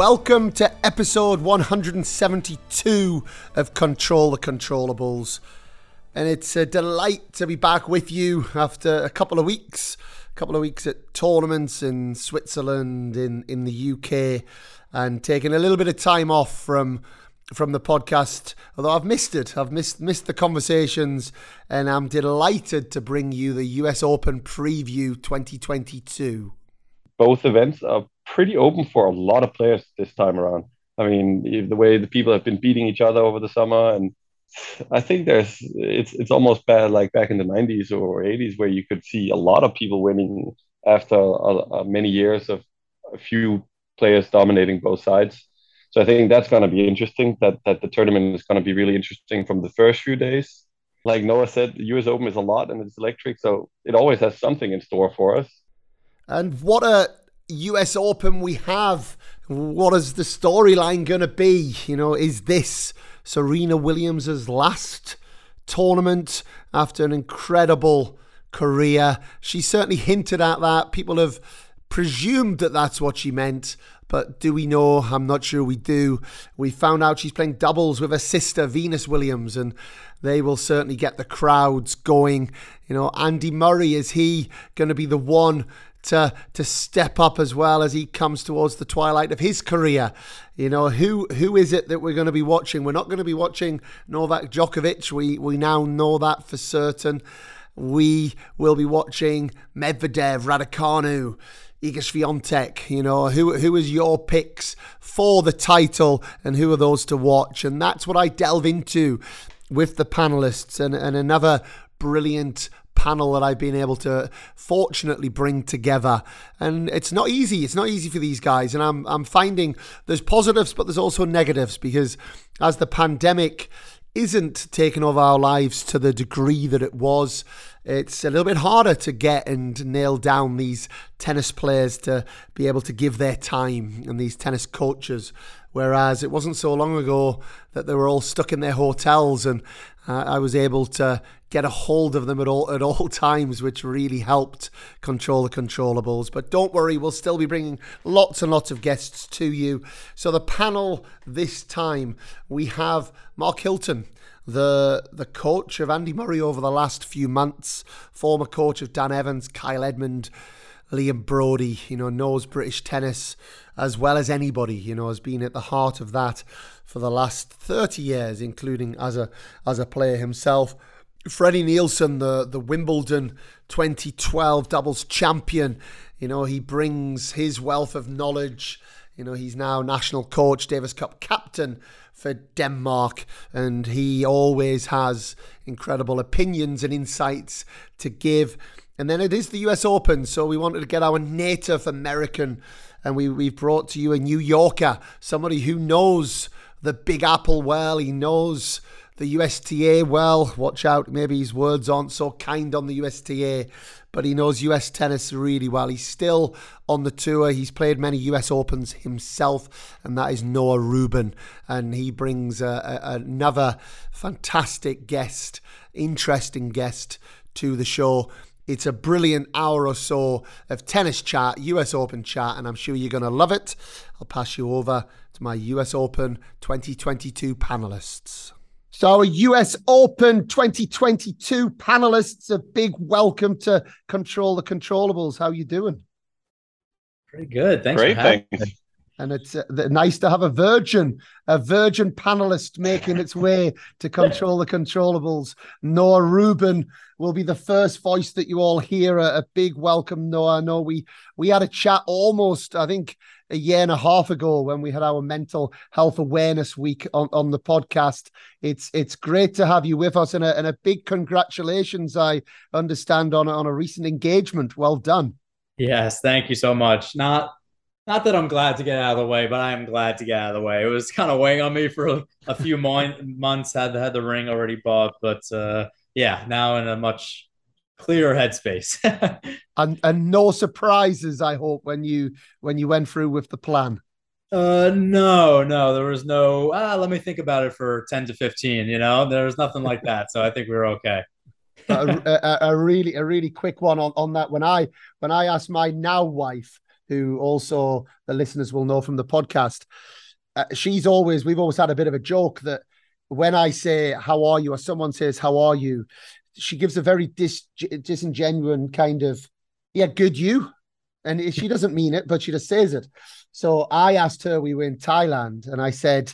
Welcome to episode 172 of Control the Controllables. And it's a delight to be back with you after a couple of weeks, a couple of weeks at tournaments in Switzerland, in, in the UK, and taking a little bit of time off from from the podcast. Although I've missed it, I've missed missed the conversations, and I'm delighted to bring you the US Open preview 2022. Both events are pretty open for a lot of players this time around. I mean, the way the people have been beating each other over the summer, and I think there's it's it's almost bad like back in the 90s or 80s where you could see a lot of people winning after many years of a few players dominating both sides. So I think that's going to be interesting. That that the tournament is going to be really interesting from the first few days. Like Noah said, the US Open is a lot and it's electric, so it always has something in store for us. And what a US Open we have. What is the storyline going to be? You know, is this Serena Williams's last tournament after an incredible career? She certainly hinted at that. People have presumed that that's what she meant. But do we know? I'm not sure we do. We found out she's playing doubles with her sister, Venus Williams, and they will certainly get the crowds going. You know, Andy Murray, is he going to be the one to to step up as well as he comes towards the twilight of his career. You know, who who is it that we're going to be watching? We're not going to be watching Novak Djokovic. We we now know that for certain. We will be watching Medvedev, Raducanu, Iga Swiatek. You know, who who is your picks for the title, and who are those to watch? And that's what I delve into with the panelists, and and another brilliant panel that I've been able to fortunately bring together. And it's not easy. It's not easy for these guys. And I'm, I'm finding there's positives, but there's also negatives because as the pandemic isn't taking over our lives to the degree that it was, it's a little bit harder to get and nail down these tennis players to be able to give their time and these tennis coaches. Whereas it wasn't so long ago that they were all stuck in their hotels and uh, I was able to get a hold of them at all at all times, which really helped control the controllables. But don't worry, we'll still be bringing lots and lots of guests to you. So the panel this time we have Mark Hilton. The, the coach of Andy Murray over the last few months, former coach of Dan Evans, Kyle Edmund, Liam Broady, you know, knows British tennis as well as anybody, you know, has been at the heart of that for the last 30 years, including as a as a player himself. Freddie Nielsen, the, the Wimbledon 2012 doubles champion, you know, he brings his wealth of knowledge. You know, he's now national coach, Davis Cup captain for Denmark, and he always has incredible opinions and insights to give. And then it is the US Open, so we wanted to get our native American, and we, we've brought to you a New Yorker, somebody who knows the Big Apple well, he knows the USTA well. Watch out, maybe his words aren't so kind on the USTA, but he knows US tennis really well. He's still on the tour. He's played many US Opens himself, and that is Noah Rubin. And he brings a, a, another fantastic guest, interesting guest to the show. It's a brilliant hour or so of tennis chat, US Open chat, and I'm sure you're going to love it. I'll pass you over to my US Open 2022 panelists. So, our US Open 2022 panelists, a big welcome to Control the Controllables. How you doing? Pretty good. Thanks. Great. Thanks. And it's uh, nice to have a virgin, a virgin panelist making its way to control the controllables. Noah Rubin will be the first voice that you all hear. A, a big welcome, Noah. I know we we had a chat almost, I think, a year and a half ago when we had our mental health awareness week on, on the podcast. It's it's great to have you with us, and a, and a big congratulations. I understand on on a recent engagement. Well done. Yes, thank you so much. Not not that I'm glad to get out of the way, but I am glad to get out of the way. It was kind of weighing on me for a, few months. Had had the ring already bought, but uh, yeah, now in a much clearer headspace. and and no surprises, I hope, when you when you went through with the plan. Uh, no, no, there was no. Ah, let me think about it for ten to fifteen. You know, there was nothing like that. So I think we were okay. a, a, a, really a really quick one on, on that when I when I asked my now wife who also the listeners will know from the podcast. Uh, she's always, we've always had a bit of a joke that when I say, How are you? or someone says, How are you? she gives a very dis- disingenuous kind of, Yeah, good you. And she doesn't mean it, but she just says it. So I asked her, we were in Thailand, and I said,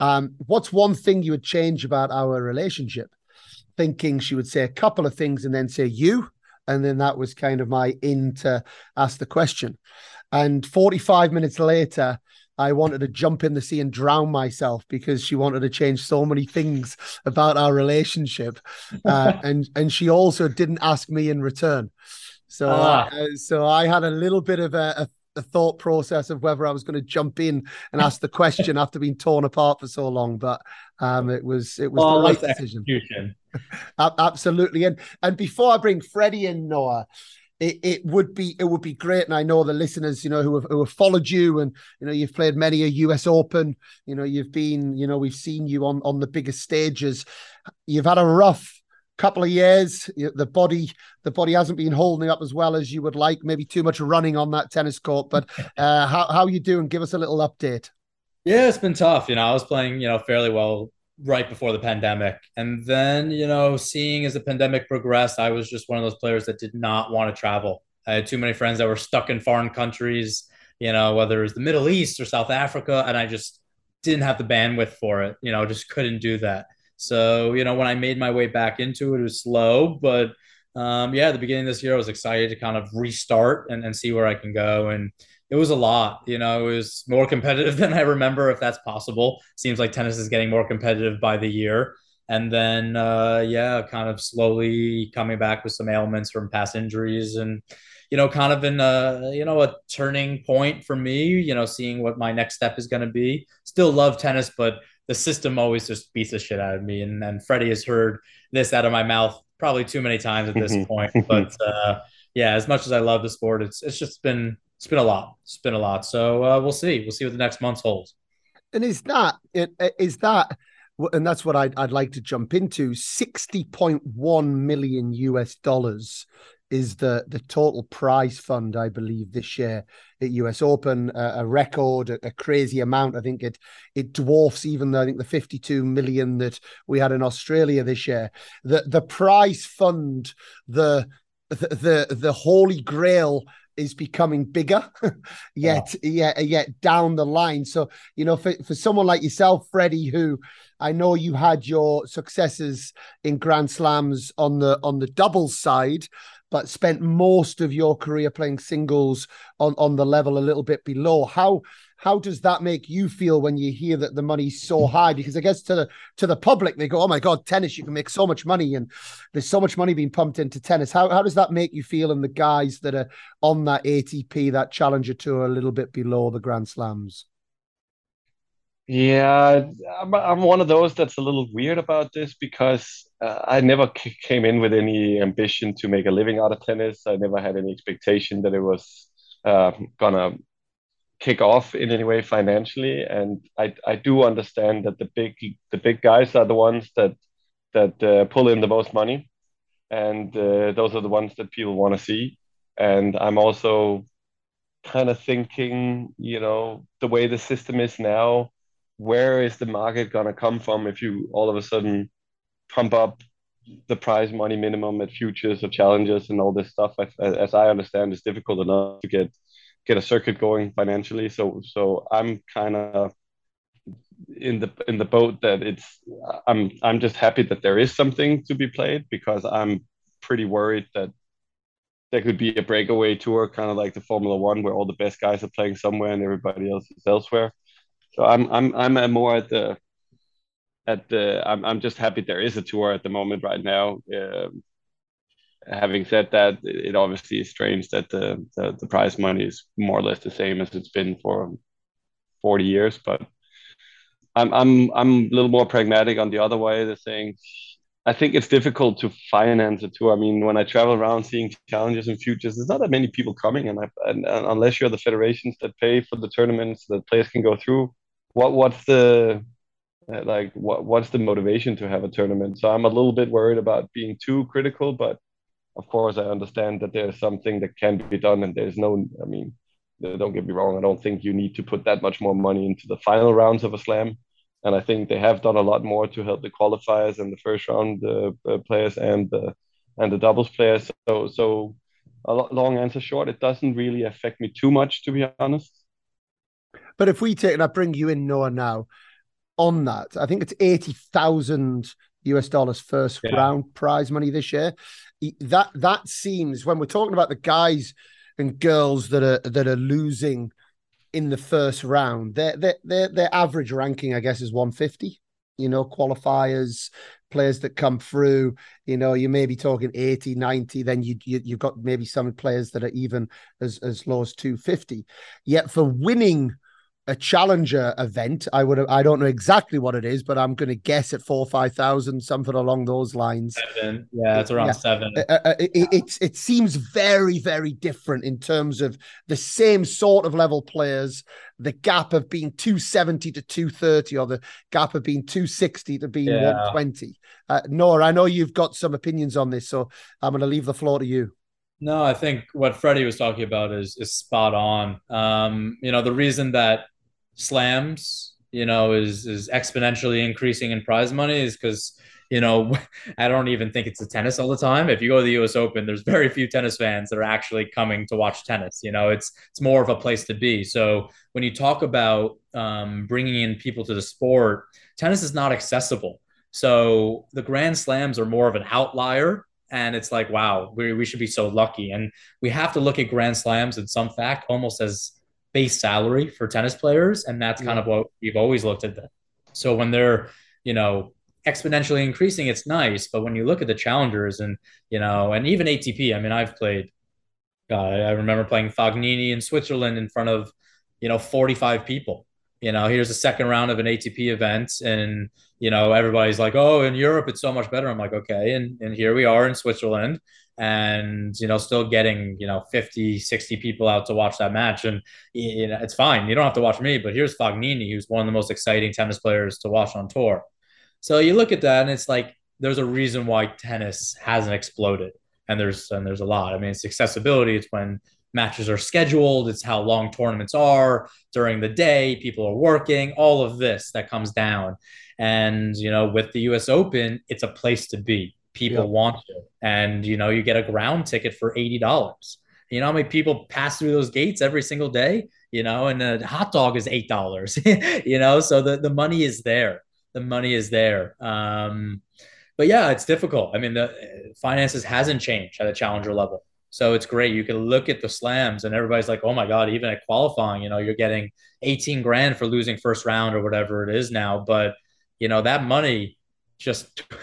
um, What's one thing you would change about our relationship? Thinking she would say a couple of things and then say, You. And then that was kind of my in to ask the question. And 45 minutes later, I wanted to jump in the sea and drown myself because she wanted to change so many things about our relationship, uh, and and she also didn't ask me in return. So ah. uh, so I had a little bit of a, a, a thought process of whether I was going to jump in and ask the question after being torn apart for so long, but um, it was it was oh, the right decision. Absolutely, and and before I bring Freddie in, Noah it, it would be it would be great. And I know the listeners, you know, who have, who have followed you and you know you've played many a US Open. You know, you've been, you know, we've seen you on on the biggest stages. You've had a rough couple of years. The body the body hasn't been holding up as well as you would like. Maybe too much running on that tennis court. But uh, how how you doing? Give us a little update. Yeah, it's been tough. You know, I was playing, you know, fairly well right before the pandemic. And then, you know, seeing as the pandemic progressed, I was just one of those players that did not want to travel. I had too many friends that were stuck in foreign countries, you know, whether it was the Middle East or South Africa, and I just didn't have the bandwidth for it, you know, just couldn't do that. So, you know, when I made my way back into it, it was slow, but um, yeah, at the beginning of this year, I was excited to kind of restart and, and see where I can go. And it was a lot. You know, it was more competitive than I remember, if that's possible. Seems like tennis is getting more competitive by the year. And then, uh, yeah, kind of slowly coming back with some ailments from past injuries and, you know, kind of in a, you know, a turning point for me, you know, seeing what my next step is going to be. Still love tennis, but the system always just beats the shit out of me. And, and Freddie has heard this out of my mouth probably too many times at this point. But, uh, yeah, as much as I love the sport, it's, it's just been it's been a lot. It's been a lot. So uh, we'll see. We'll see what the next month holds. And is that it? Is that? And that's what I'd, I'd like to jump into. Sixty point one million US dollars is the the total prize fund, I believe, this year at US Open, uh, a record, a, a, crazy amount. I think it it dwarfs even the, I think the 52 million that we had in Australia this year. The the prize fund, the the the, the holy grail is becoming bigger yet yeah. yet yet down the line so you know for, for someone like yourself freddie who i know you had your successes in grand slams on the on the doubles side but spent most of your career playing singles on on the level a little bit below how how does that make you feel when you hear that the money's so high? Because I guess to the to the public, they go, "Oh my God, tennis! You can make so much money, and there's so much money being pumped into tennis." How how does that make you feel? And the guys that are on that ATP, that Challenger Tour, a little bit below the Grand Slams. Yeah, I'm, I'm one of those that's a little weird about this because uh, I never c- came in with any ambition to make a living out of tennis. I never had any expectation that it was uh, gonna kick off in any way financially. And I I do understand that the big the big guys are the ones that that uh, pull in the most money, and uh, those are the ones that people want to see. And I'm also kind of thinking, you know, the way the system is now, where is the market gonna come from if you all of a sudden pump up the prize money minimum at futures or challenges and all this stuff? As I understand, it's difficult enough to get get a circuit going financially. So so I'm kind of in the in the boat that it's I'm I'm just happy that there is something to be played because I'm pretty worried that there could be a breakaway tour, kind of like the Formula One, where all the best guys are playing somewhere and everybody else is elsewhere. So I'm I'm I'm more at the at the I'm I'm just happy there is a tour at the moment right now. Um, having said that, it obviously is strange that the, the, the prize money is more or less the same as it's been for 40 years. But I'm I'm I'm a little more pragmatic on the other way. The thing, I think it's difficult to finance a tour. I mean, when I travel around seeing challenges and futures, there's not that many people coming, and, I, and, and unless you're the federations that pay for the tournaments that players can go through, what what's the uh, like what what's the motivation to have a tournament? So I'm a little bit worried about being too critical, but of course, I understand that there's something that can be done, and there's no, I mean, don't get me wrong. I don't think you need to put that much more money into the final rounds of a slam. And I think they have done a lot more to help the qualifiers and the first round uh, uh, players and the and the doubles players. So so a long answer short, it doesn't really affect me too much, to be honest. But if we take, and I bring you in, Noah, now on that, I think it's 80,000 US dollars first yeah. round prize money this year. That that seems when we're talking about the guys and girls that are that are losing in the first round, their their their, their average ranking, I guess, is 150. You know, qualifiers, players that come through, you know, you may be talking 80, 90, then you, you you've got maybe some players that are even as as low as 250. Yet for winning a challenger event. I would I don't know exactly what it is, but I'm going to guess at four five thousand, something along those lines. Seven, yeah, it's around yeah. seven. Uh, uh, it, it, it, it seems very very different in terms of the same sort of level players. The gap of being 270 to 230, or the gap of being 260 to being yeah. 120. Uh, Noah, I know you've got some opinions on this, so I'm going to leave the floor to you. No, I think what Freddie was talking about is is spot on. Um, you know, the reason that slams, you know, is is exponentially increasing in prize money is because you know I don't even think it's a tennis all the time. If you go to the U.S. Open, there's very few tennis fans that are actually coming to watch tennis. You know, it's it's more of a place to be. So when you talk about um, bringing in people to the sport, tennis is not accessible. So the Grand Slams are more of an outlier and it's like wow we, we should be so lucky and we have to look at grand slams in some fact almost as base salary for tennis players, and that's kind of what we've always looked at. Them. So when they're you know exponentially increasing, it's nice, but when you look at the challengers and you know, and even ATP, I mean, I've played. Uh, I remember playing Fognini in Switzerland in front of you know 45 people. You know, here's the second round of an ATP event, and you know everybody's like, "Oh, in Europe it's so much better." I'm like, "Okay," and and here we are in Switzerland, and you know still getting you know 50 60 people out to watch that match. And you know it's fine. You don't have to watch me but here's Fognini who's one of the most exciting tennis players to watch on tour. So you look at that and it's like there's a reason why tennis hasn't exploded. And there's and there's a lot. I mean it's accessibility. It's when matches are scheduled. It's how long tournaments are during the day. People are working. All of this that comes down. And you know with the us open it's a place to be people yeah. want to. And you know, you get a ground ticket for eighty dollars. You know how many people pass through those gates every single day? You know, and a hot dog is eight dollars. you know, so the the money is there. The money is there. Um, but yeah, it's difficult. I mean, the finances hasn't changed at a challenger level. So it's great. You can look at the slams and everybody's like, oh my God, even at qualifying, you know, you're getting 18 grand for losing first round or whatever it is now. But, you know, that money just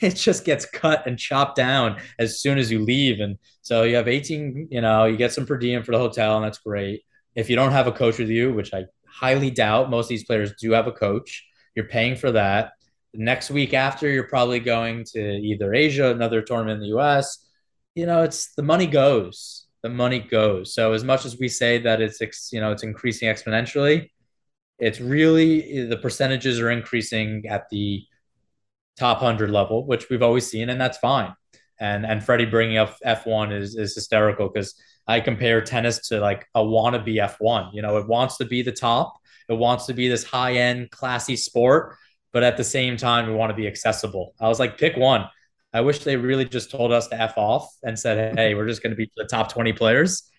it just gets cut and chopped down as soon as you leave. And so you have 18 you know you get some per diem for the hotel and that's great. If you don't have a coach with you which i highly doubt most of these players do have a coach you're paying for that. The next week after you're probably going to either asia another tournament in the us you know it's the money goes the money goes. So as much as we say that it's you know it's increasing exponentially it's really the percentages are increasing at the top 100 level, which we've always seen, and that's fine. And and Freddie bringing up F1 is is hysterical because I compare tennis to like a wannabe F1. You know, it wants to be the top, it wants to be this high end, classy sport, but at the same time, we want to be accessible. I was like, pick one. I wish they really just told us to f off and said, "Hey, we're just going to be the top 20 players."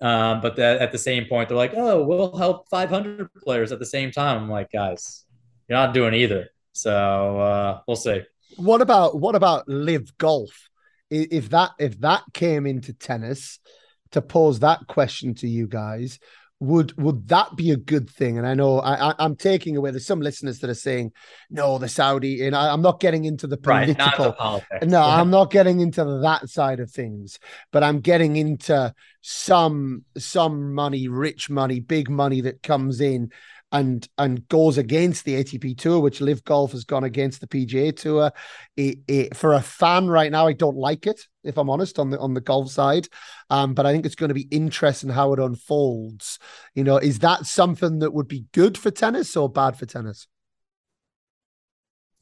Um, but the, at the same point, they're like, "Oh, we'll help 500 players at the same time." I'm like, guys, you're not doing either. So uh, we'll see. What about what about LIV golf? If that if that came into tennis, to pose that question to you guys, would would that be a good thing? And I know I, I am taking away. There's some listeners that are saying, no, the Saudi, and I, am not getting into the political. Right, no, I'm not getting into that side of things, but I'm getting into some some money, rich money, big money that comes in and and goes against the ATP Tour, which LIV Golf has gone against the PGA Tour. It, it, for a fan right now, I don't like it, if I'm honest, on the on the golf side. Um, but I think it's going to be interesting how it unfolds. You know, is that something that would be good for tennis or bad for tennis?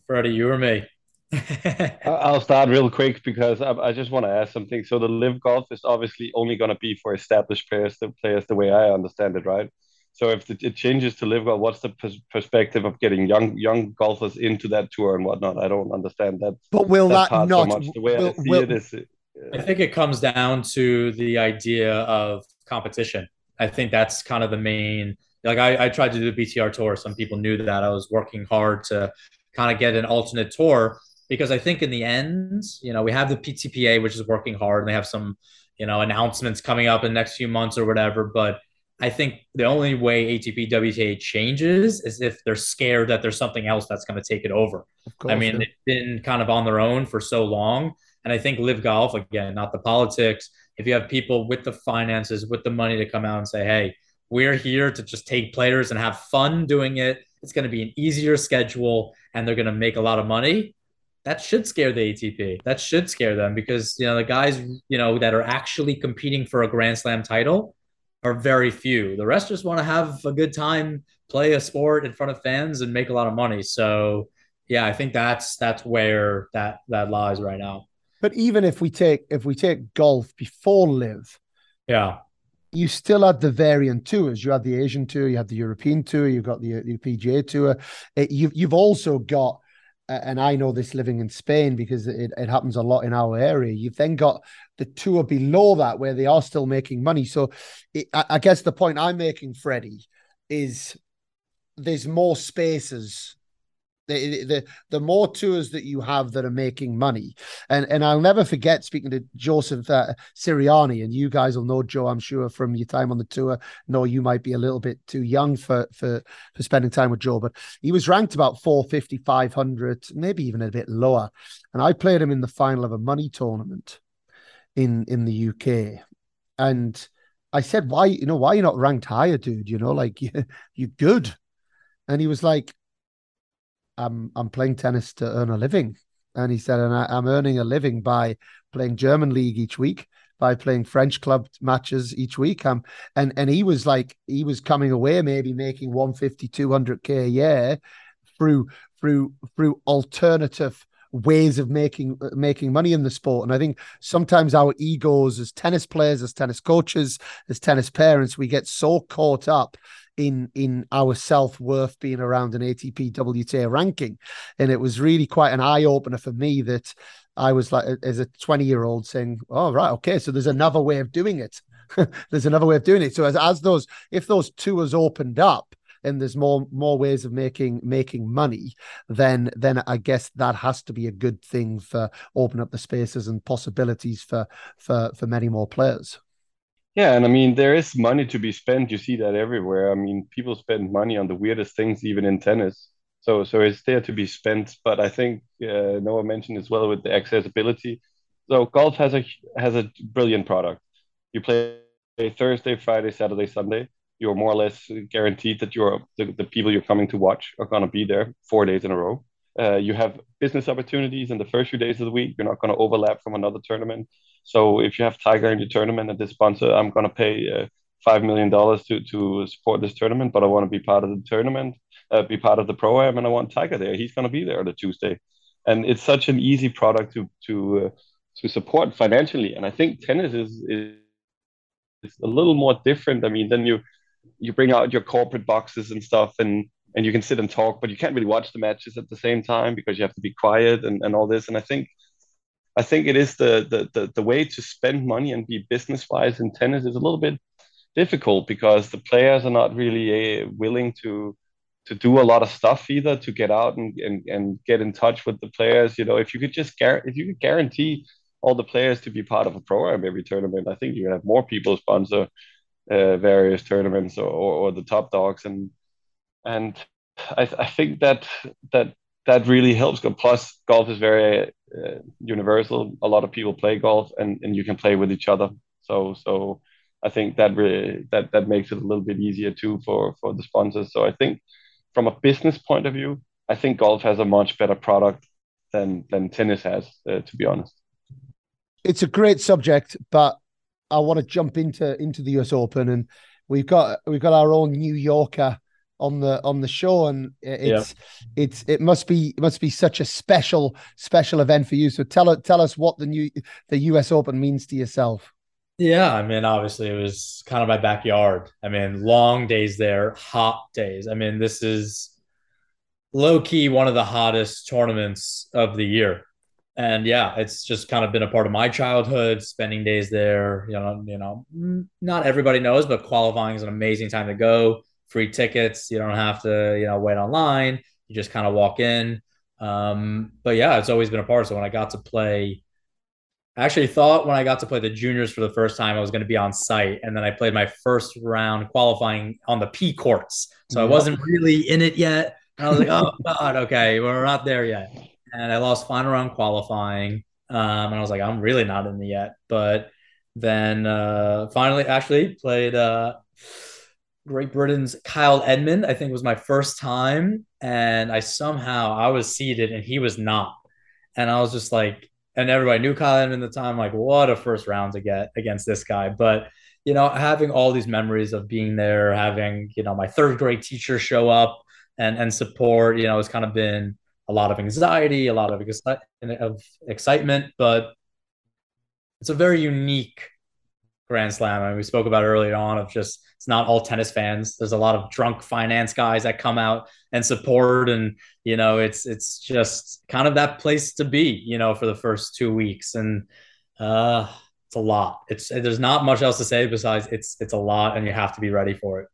Freddie, you or me? I'll start real quick because I, I just want to ask something. So the LIV golf is obviously only going to be for established players, the players the way I understand it, right? So if it changes to LIV golf, what's the perspective of getting young young golfers into that tour and whatnot? I don't understand that. But will that, that not? So the way will, I see will, it is. Uh, I think it comes down to the idea of competition. I think that's kind of the main. Like I, I tried to do the BTR tour. Some people knew that I was working hard to kind of get an alternate tour because I think in the end, you know, we have the PTPA, which is working hard, and they have some, you know, announcements coming up in the next few months or whatever. But I think the only way ATP WTA changes is if they're scared that there's something else that's going to take it over. Course, I mean, yeah. they've been kind of on their own for so long. And I think LIV golf, again, not the politics, if you have people with the finances, with the money to come out and say, hey, we're here to just take players and have fun doing it. It's going to be an easier schedule and they're going to make a lot of money that should scare the ATP. That should scare them because you know the guys you know that are actually competing for a Grand Slam title are very few. The rest just want to have a good time, play a sport in front of fans, and make a lot of money. So yeah, I think that's that's where that that lies right now. But even if we take if we take golf before LIV, yeah, you still had the variant tours. You had the Asian tour, you had the European tour, you've got the, the PGA tour. It, you've you've also got and I know this living in Spain because it, it happens a lot in our area. You've then got the tour below that where they are still making money. So it, I, I guess the point I'm making, Freddie, is there's more spaces the, the the more tours that you have that are making money, and and I'll never forget speaking to Joseph uh, Siriani, and you guys will know Joe, I'm sure from your time on the tour. No, you might be a little bit too young for for for spending time with Joe, but he was ranked about 450, 500, maybe even a bit lower, and I played him in the final of a money tournament in in the UK, and I said, why you know why you're not ranked higher, dude? You know, like you, you're good, and he was like I'm I'm playing tennis to earn a living. And he said, and I, I'm earning a living by playing German league each week, by playing French club matches each week. Um, and and he was like, he was coming away maybe making 150, 200k a year through through through alternative ways of making making money in the sport and i think sometimes our egos as tennis players as tennis coaches as tennis parents we get so caught up in in our self worth being around an ATP WTA ranking, and it was really quite an eye opener for me that I was like as a twenty year old saying, "Oh right, okay, so there's another way of doing it. there's another way of doing it." So as as those if those tours opened up and there's more more ways of making making money, then then I guess that has to be a good thing for open up the spaces and possibilities for for for many more players. Yeah, and I mean there is money to be spent. You see that everywhere. I mean, people spend money on the weirdest things, even in tennis. So so it's there to be spent. But I think uh, Noah mentioned as well with the accessibility. So golf has a has a brilliant product. You play Thursday, Friday, Saturday, Sunday. You're more or less guaranteed that you're the, the people you're coming to watch are going to be there four days in a row. Uh, you have business opportunities in the first few days of the week. You're not going to overlap from another tournament. So if you have Tiger in your tournament and this sponsor, I'm going to pay uh, five million dollars to to support this tournament, but I want to be part of the tournament, uh, be part of the program, and I want Tiger there. He's going to be there on the Tuesday, and it's such an easy product to to uh, to support financially. And I think tennis is is, is a little more different. I mean, then you you bring out your corporate boxes and stuff and and you can sit and talk, but you can't really watch the matches at the same time because you have to be quiet and, and all this. And I think I think it is the, the the the way to spend money and be business wise in tennis is a little bit difficult because the players are not really uh, willing to to do a lot of stuff either to get out and, and, and get in touch with the players. You know, if you could just gar- if you could guarantee all the players to be part of a program every tournament, I think you could have more people sponsor uh, various tournaments or, or, or the top dogs and and I, I think that that that really helps. Plus, golf is very uh, universal. A lot of people play golf, and, and you can play with each other. So so I think that really that that makes it a little bit easier too for for the sponsors. So I think from a business point of view, I think golf has a much better product than than tennis has. Uh, to be honest, it's a great subject, but I want to jump into into the US Open, and we've got we've got our own New Yorker on the on the show, and it's yeah. it's it must be it must be such a special special event for you. So tell tell us what the new the U.S. Open means to yourself. Yeah, I mean, obviously it was kind of my backyard. I mean, long days there, hot days. I mean, this is low key one of the hottest tournaments of the year. And yeah, it's just kind of been a part of my childhood, spending days there. You know, you know, not everybody knows, but qualifying is an amazing time to go. Free tickets. You don't have to, you know, wait online. You just kind of walk in. Um, but yeah, it's always been a part. So when I got to play I actually thought when I got to play the juniors for the first time, I was going to be on site. And then I played my first round qualifying on the P courts. So I wasn't really in it yet. And I was like, oh, God, okay, we're not there yet. And I lost final round qualifying. Um, and I was like, I'm really not in it yet. But then uh, finally, actually played uh, Great Britain's Kyle Edmund, I think was my first time. And I somehow, I was seated and he was not. And I was just like, and everybody knew Kyle Edmund at the time. Like, what a first round to get against this guy. But you know, having all these memories of being there, having you know my third grade teacher show up and and support, you know, it's kind of been a lot of anxiety, a lot of, of excitement, but it's a very unique Grand Slam. I mean, we spoke about earlier on of just it's not all tennis fans. There's a lot of drunk finance guys that come out and support, and you know, it's it's just kind of that place to be, you know, for the first two weeks, and uh, it's a lot. It's there's not much else to say besides it's it's a lot, and you have to be ready for it.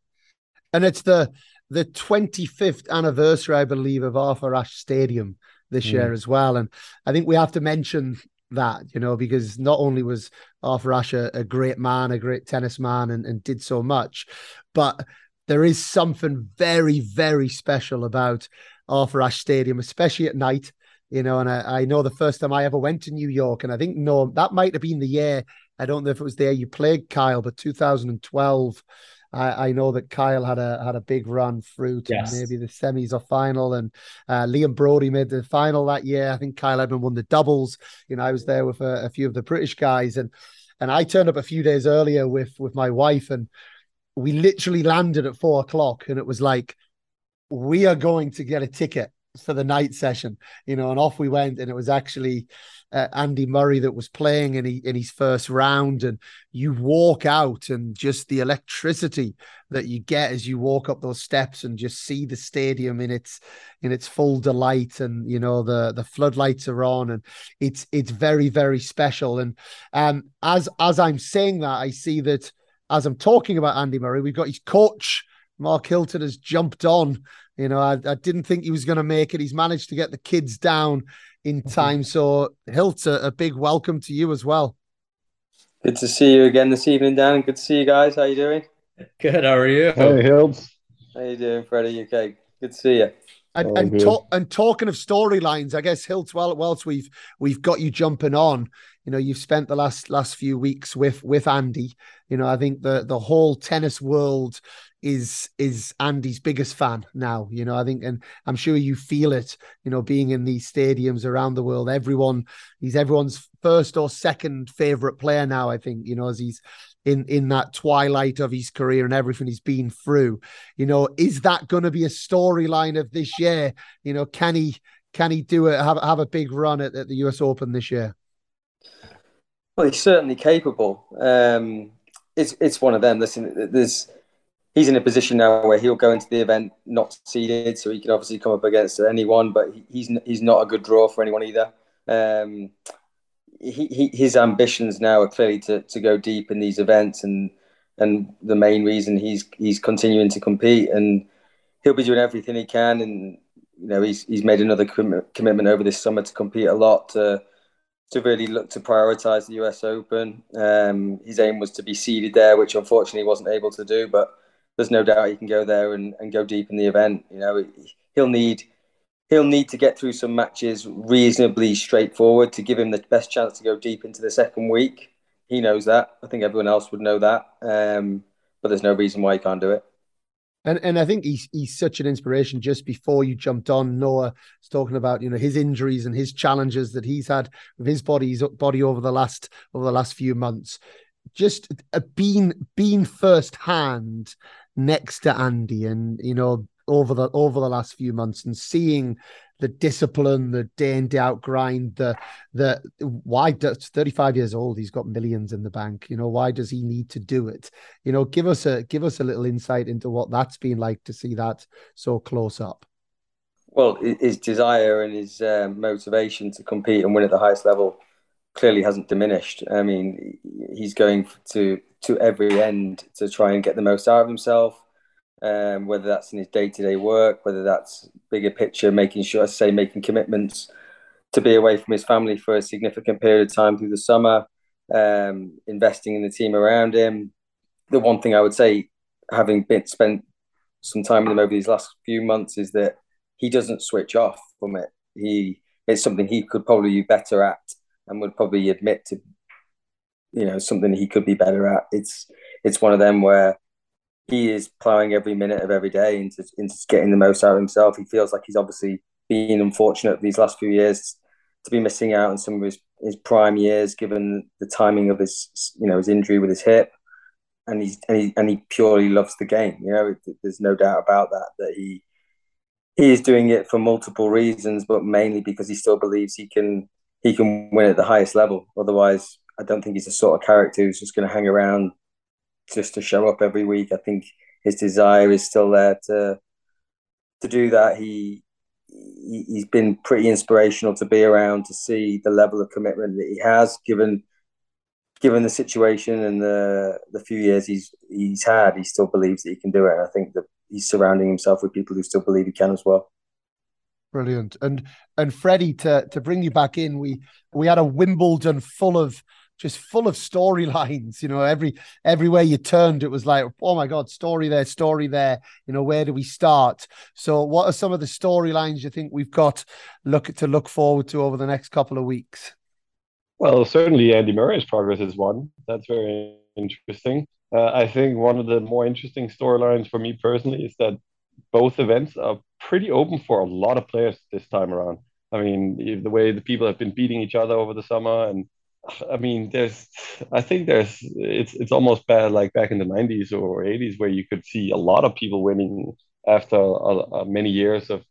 And it's the the 25th anniversary, I believe, of Arthur Ashe Stadium this mm. year as well, and I think we have to mention that, you know, because not only was Arthur Ashe a, great man, a great tennis man, and, and did so much, but there is something very, very special about Arthur Ashe Stadium, especially at night. You know, and I, I know the first time I ever went to New York, and I think no, that might have been the year. I don't know if it was there you played Kyle, but 2012 I, I know that Kyle had a had a big run through to yes. maybe the semis or final, and uh, Liam Broady made the final that year. I think Kyle Edmund won the doubles. You know, I was there with a, a few of the British guys, and and I turned up a few days earlier with with my wife, and we literally landed at four o'clock, and it was like we are going to get a ticket for the night session, you know, and off we went. And it was actually uh, Andy Murray that was playing in, he, in his first round. And you walk out and just the electricity that you get as you walk up those steps and just see the stadium in its in its full delight. And you know the the floodlights are on, and it's it's very very special. And um, as as I'm saying that, I see that as I'm talking about Andy Murray, we've got his coach. Mark Hilton has jumped on you know, I, I didn't think he was going to make it. He's managed to get the kids down in mm-hmm. time. So, Hilt, a, a big welcome to you as well. Good to see you again this evening, Dan. Good to see you guys. How you doing? Good. How are you? Hey, Hilt. How you doing, Freddie? UK. Good to see you. And, and, to- and talking of storylines, I guess Hilt, well, whilst we've we've got you jumping on, you know, you've spent the last last few weeks with with Andy. You know, I think the the whole tennis world is is Andy's biggest fan now. You know, I think, and I'm sure you feel it. You know, being in these stadiums around the world, everyone he's everyone's first or second favorite player now. I think you know as he's in in that twilight of his career and everything he's been through. You know, is that going to be a storyline of this year? You know, can he can he do it? Have have a big run at, at the U.S. Open this year? Well, he's certainly capable. Um, it's it's one of them. Listen, there's he's in a position now where he'll go into the event not seeded, so he can obviously come up against anyone, but he's he's not a good draw for anyone either. Um, he, he, his ambitions now are clearly to, to go deep in these events, and and the main reason he's he's continuing to compete, and he'll be doing everything he can, and you know he's he's made another com- commitment over this summer to compete a lot to to really look to prioritise the US Open. Um, his aim was to be seeded there, which unfortunately he wasn't able to do, but there's no doubt he can go there and, and go deep in the event. You know, he'll need he'll need to get through some matches reasonably straightforward to give him the best chance to go deep into the second week. He knows that. I think everyone else would know that. Um, but there's no reason why he can't do it. And and I think he's he's such an inspiration. Just before you jumped on, Noah was talking about you know his injuries and his challenges that he's had with his body his body over the last over the last few months. Just uh, being being firsthand next to Andy and, you know, over the over the last few months and seeing the discipline, the day in day out grind, the the why does 35 years old, he's got millions in the bank. You know, why does he need to do it? You know, give us a give us a little insight into what that's been like to see that so close up. Well, his desire and his uh, motivation to compete and win at the highest level clearly hasn't diminished. I mean, he's going to to every end to try and get the most out of himself um, whether that's in his day to day work, whether that's bigger picture, making sure, I say, making commitments to be away from his family for a significant period of time through the summer, um, investing in the team around him. The one thing I would say, having been spent some time with him over these last few months, is that he doesn't switch off from it. He it's something he could probably be better at, and would probably admit to, you know, something he could be better at. It's it's one of them where he is plowing every minute of every day into into getting the most out of himself. He feels like he's obviously been unfortunate these last few years to be missing out on some of his, his prime years, given the timing of his you know his injury with his hip, and he's and he and he purely loves the game. You know, there's no doubt about that. That he he is doing it for multiple reasons, but mainly because he still believes he can he can win at the highest level. Otherwise, I don't think he's the sort of character who's just going to hang around just to show up every week. I think his desire is still there to to do that. He, he he's been pretty inspirational to be around to see the level of commitment that he has given given the situation and the the few years he's he's had. He still believes that he can do it, and I think that he's surrounding himself with people who still believe he can as well. Brilliant. And and Freddie, to to bring you back in, we we had a Wimbledon full of just full of storylines. You know, every everywhere you turned, it was like, oh my god, story there, story there. You know, where do we start? So, what are some of the storylines you think we've got look to look forward to over the next couple of weeks? Well, certainly Andy Murray's progress is one. That's very interesting. Uh, I think one of the more interesting storylines for me personally is that both events are pretty open for a lot of players this time around. I mean, the way the people have been beating each other over the summer and I mean, there's, I think there's, it's it's almost bad like back in the '90s or '80s where you could see a lot of people winning after many years of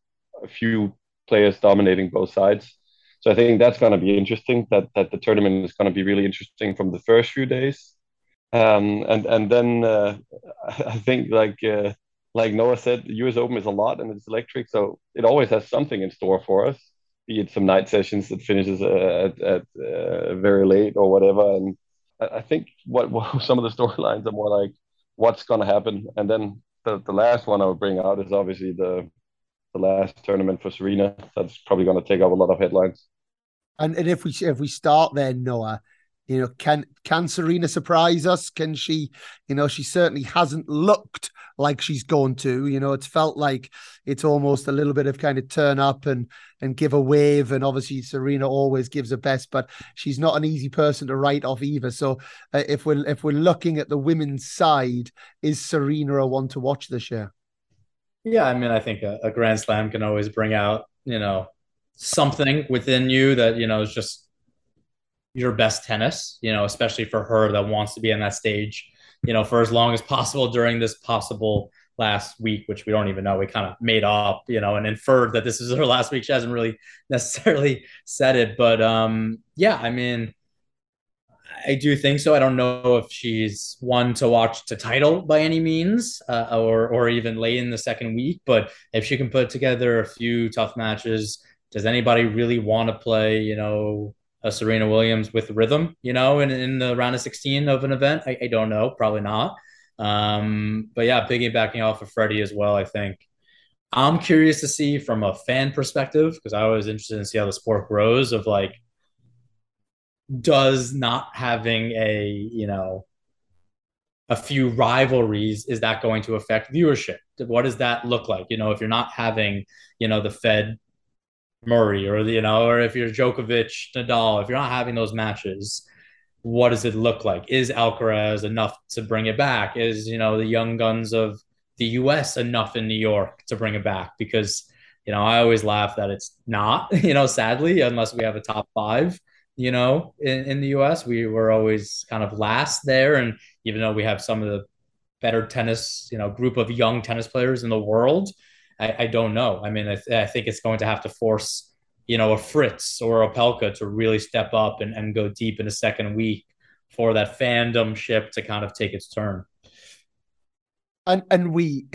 a few players dominating both sides. So I think that's going to be interesting. That that the tournament is going to be really interesting from the first few days, um, and and then uh, I think like uh, like Noah said, the U.S. Open is a lot and it's electric, so it always has something in store for us be it some night sessions that finishes uh, at, at uh, very late or whatever. And I, think what, what, some of the storylines are more like what's going to happen, and then the, the last one I would bring out is obviously the the last tournament for Serena. That's probably going to take up a lot of headlines. And and if we if we start there, Noah, you know, can can Serena surprise us? Can she, you know, she certainly hasn't looked like she's going to. You know, it's felt like it's almost a little bit of kind of turn up and and give a wave. And obviously, Serena always gives her best, but she's not an easy person to write off either. So uh, if we're if we're looking at the women's side, is Serena a one to watch this year? Yeah, I mean, I think a, a Grand Slam can always bring out, you know, something within you that you know is just your best tennis, you know, especially for her that wants to be on that stage, you know, for as long as possible during this possible last week, which we don't even know. We kind of made up, you know, and inferred that this is her last week. She hasn't really necessarily said it, but um, yeah, I mean, I do think so. I don't know if she's one to watch to title by any means, uh, or or even late in the second week. But if she can put together a few tough matches, does anybody really want to play? You know, Serena Williams with rhythm, you know, in, in the round of 16 of an event? I, I don't know, probably not. Um, but yeah, piggybacking off of Freddie as well, I think. I'm curious to see from a fan perspective, because I was interested in see how the sport grows of like, does not having a, you know, a few rivalries, is that going to affect viewership? What does that look like? You know, if you're not having, you know, the Fed Murray or you know, or if you're Djokovic, Nadal, if you're not having those matches, what does it look like? Is Alcaraz enough to bring it back? Is you know the young guns of the U.S. enough in New York to bring it back? Because you know I always laugh that it's not. You know, sadly, unless we have a top five. You know, in, in the U.S., we were always kind of last there, and even though we have some of the better tennis, you know, group of young tennis players in the world, I, I don't know. I mean, I, th- I think it's going to have to force, you know, a Fritz or a Opelka to really step up and, and go deep in a second week for that fandom ship to kind of take its turn. And and we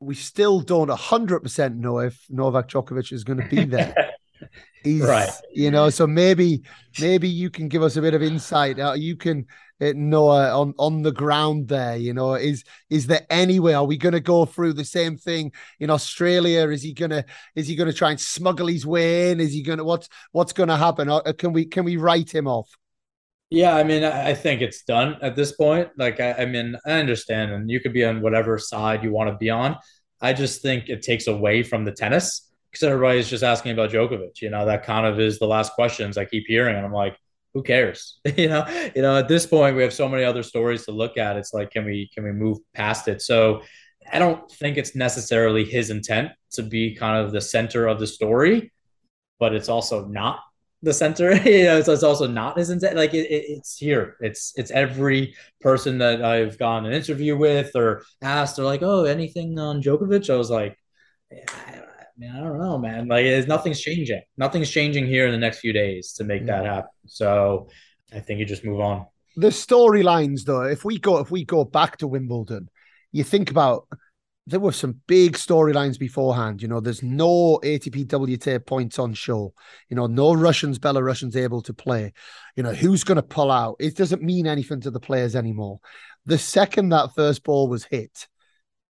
we still don't hundred percent know if Novak Djokovic is going to be there. He's, right. You know, so maybe maybe you can give us a bit of insight. Uh, you can Noah on on the ground there. You know, is is there any way? Are we going to go through the same thing in Australia? Is he gonna is he to try and smuggle his way in? Is he to what's what's going to happen? Or can we can we write him off? Yeah, I mean, I think it's done at this point. Like, I, I mean, I understand, and you could be on whatever side you want to be on. I just think it takes away from the tennis because everybody's just asking about Djokovic. You know, that kind of is the last questions I keep hearing, and I'm like, who cares? you know, you know, at this point we have so many other stories to look at. It's like, can we can we move past it? So I don't think it's necessarily his intent to be kind of the center of the story, but it's also not the center. you know, so it's also not his intent. Like it, it, it's here. It's it's every person that I've gone an interview with or asked. They're like, oh, anything on Djokovic? I was like, yeah, man, I don't know, man. Like, there's nothing's changing. Nothing's changing here in the next few days to make that happen. So, I think you just move on. The storylines, though, if we go if we go back to Wimbledon, you think about there were some big storylines beforehand. You know, there's no ATP WTA points on show. You know, no Russians, Belarusians able to play. You know, who's going to pull out? It doesn't mean anything to the players anymore. The second that first ball was hit,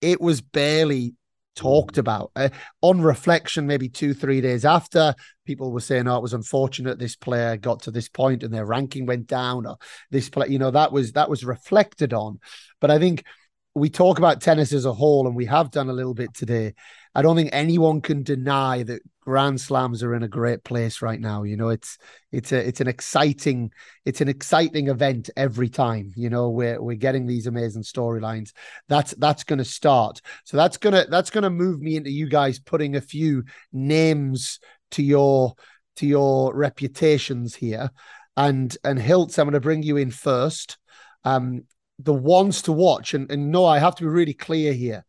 it was barely talked about. Uh, on reflection, maybe two, three days after, people were saying, "Oh, it was unfortunate this player got to this point and their ranking went down." Or this play, you know, that was that was reflected on. But I think we talk about tennis as a whole, and we have done a little bit today. I don't think anyone can deny that Grand Slams are in a great place right now. You know, it's it's a it's an exciting it's an exciting event every time. You know, we're we're getting these amazing storylines. That's that's going to start. So that's gonna that's gonna move me into you guys putting a few names to your to your reputations here. And and Hiltz, I'm going to bring you in first. Um, the ones to watch, and, and no, I have to be really clear here.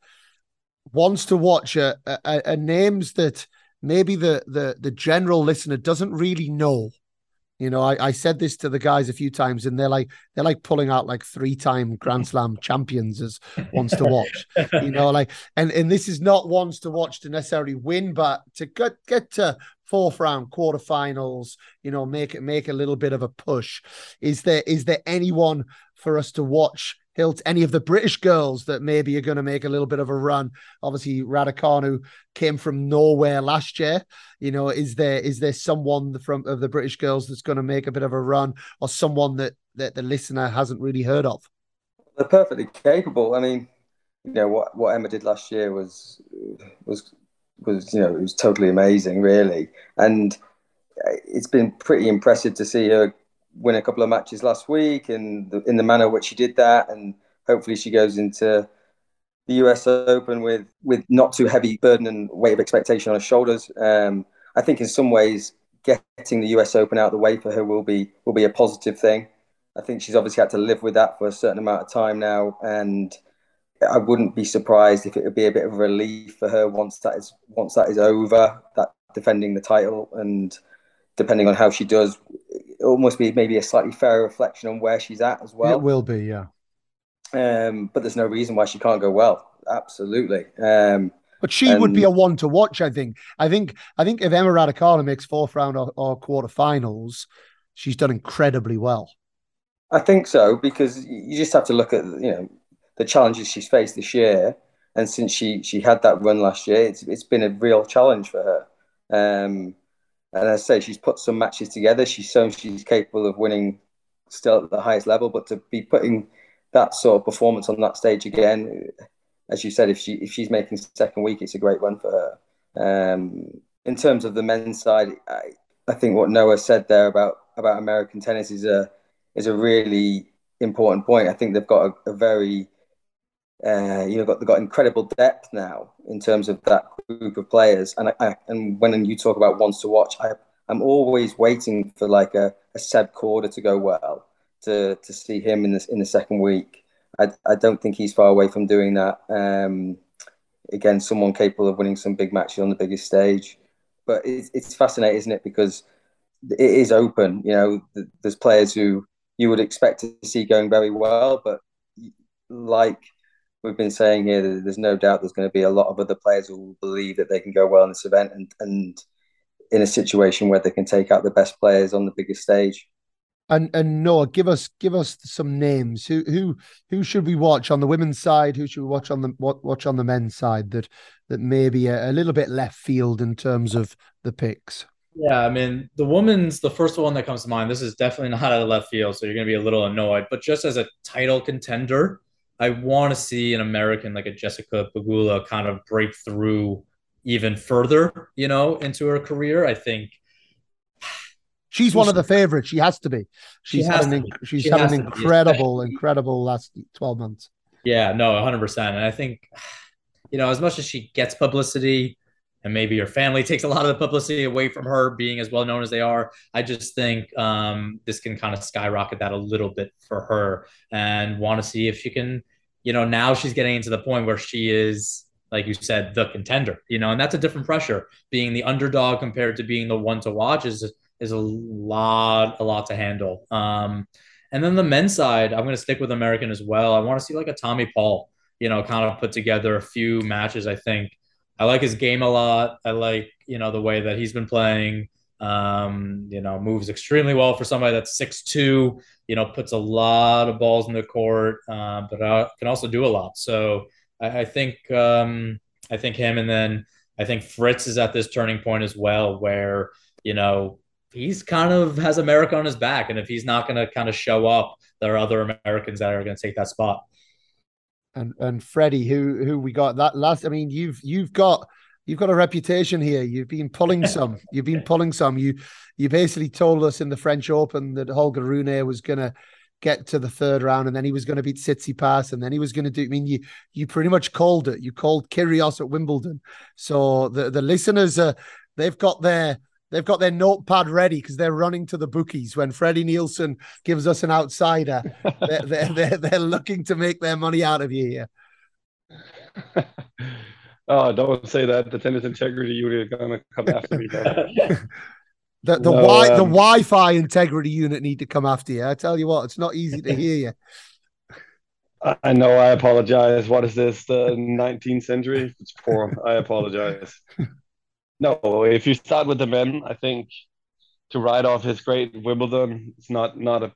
Ones to watch are, are, are names that maybe the the the general listener doesn't really know. You know, I, I said this to the guys a few times, and they're like they're like pulling out like three time Grand Slam champions as ones to watch. you know, like and and this is not ones to watch to necessarily win, but to get get to fourth round quarterfinals. You know, make it make a little bit of a push. Is there is there anyone for us to watch Hilt, any of the British girls that maybe are going to make a little bit of a run. Obviously, Raducanu came from nowhere last year. You know, is there is there someone from of the British girls that's going to make a bit of a run, or someone that that the listener hasn't really heard of? They're perfectly capable. I mean, you know what what Emma did last year was was was you know it was totally amazing, really, and uh, it's been pretty impressive to see her win a couple of matches last week and in the manner which she did that, and hopefully she goes into the US Open with with not too heavy burden and weight of expectation on her shoulders. Um, I think in some ways getting the US Open out of the way for her will be will be a positive thing. I think she's obviously had to live with that for a certain amount of time now, and I wouldn't be surprised if it would be a bit of a relief for her once that is once that is over. That defending the title and depending on how she does, almost be maybe a slightly fairer reflection on where she's at as well. It will be, yeah. Um, but there's no reason why she can't go well. Absolutely. Um, but she and, would be a one to watch. I think. I think. I think if Emma Raducanu makes fourth round or, or quarterfinals, she's done incredibly well. I think so because you just have to look at you know the challenges she's faced this year, and since she she had that run last year, it's it's been a real challenge for her. Um, and as I say, she's put some matches together. She's shown she's capable of winning still at the highest level. But to be putting that sort of performance on that stage again, as you said, if she if she's making second week, it's a great one for her. Um, in terms of the men's side, I, I think what Noah said there about about American tennis is a is a really important point. I think they've got a, a very uh, you know, got, got incredible depth now in terms of that group of players. And I, I, and when you talk about ones to watch, I, I'm always waiting for like a, a Seb Korda to go well to to see him in the in the second week. I, I don't think he's far away from doing that. Um, against someone capable of winning some big matches on the biggest stage. But it's, it's fascinating, isn't it? Because it is open. You know, there's players who you would expect to see going very well, but like we've been saying here, there's no doubt there's going to be a lot of other players who will believe that they can go well in this event and, and in a situation where they can take out the best players on the biggest stage. And and Noah, give us give us some names. Who who who should we watch on the women's side? Who should we watch on the watch on the men's side? That that maybe a, a little bit left field in terms of the picks. Yeah, I mean the women's the first one that comes to mind. This is definitely not out of left field, so you're going to be a little annoyed. But just as a title contender, I want to see an American like a Jessica Pegula kind of break through even further, you know, into her career. I think she's one of the favorites. She has to be. She's she had an, she's she had an incredible, incredible last twelve months. Yeah, no, hundred percent. And I think, you know, as much as she gets publicity, and maybe her family takes a lot of the publicity away from her being as well known as they are. I just think um, this can kind of skyrocket that a little bit for her, and want to see if she can you know, now she's getting into the point where she is, like you said, the contender, you know, and that's a different pressure. Being the underdog compared to being the one to watch is is a lot, a lot to handle. Um, and then the men's side, I'm going to stick with American as well. I want to see like a Tommy Paul, you know, kind of put together a few matches. I think I like his game a lot. I like, you know, the way that he's been playing. Um, you know, moves extremely well for somebody that's six two. You know, puts a lot of balls in the court, uh, but uh, can also do a lot. So I, I think um, I think him, and then I think Fritz is at this turning point as well, where you know he's kind of has America on his back, and if he's not going to kind of show up, there are other Americans that are going to take that spot. And and Freddie, who who we got that last? I mean, you've you've got you've got a reputation here. You've been pulling some. You've been pulling some. You you basically told us in the French Open that Holger Rune was going to get to the third round, and then he was going to beat Tsitsipas, and then he was going to do. I mean, you you pretty much called it. You called Kyrgios at Wimbledon. So the the listeners are they've got their they've got their notepad ready because they're running to the bookies when Freddie Nielsen gives us an outsider. they're, they're, they're, they're looking to make their money out of you here. Oh, don't say that. The tennis integrity unit are gonna come after me. the the no, wi- um, the Wi-Fi integrity unit need to come after you. I tell you what, it's not easy to hear you. I know. I apologize. What is this? The 19th century? It's poor. I apologize. No, if you start with the men, I think to write off his great Wimbledon, it's not not a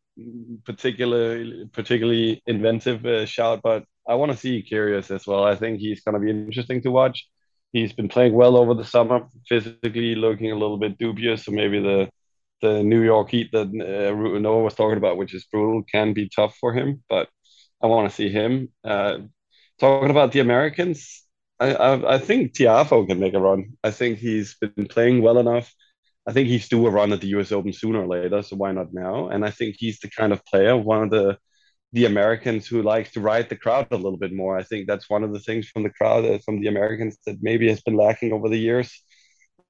particularly particularly inventive uh, shout, but I want to see Kyrgios as well. I think he's going to be interesting to watch. He's been playing well over the summer, physically looking a little bit dubious. So maybe the the New York Heat that uh, Noah was talking about, which is brutal, can be tough for him. But I want to see him. Uh, talking about the Americans, I, I, think Tiafoe can make a run. I think he's been playing well enough. I think he's due a run at the U.S. Open sooner or later. So why not now? And I think he's the kind of player, one of the the Americans who likes to ride the crowd a little bit more. I think that's one of the things from the crowd, uh, from the Americans, that maybe has been lacking over the years.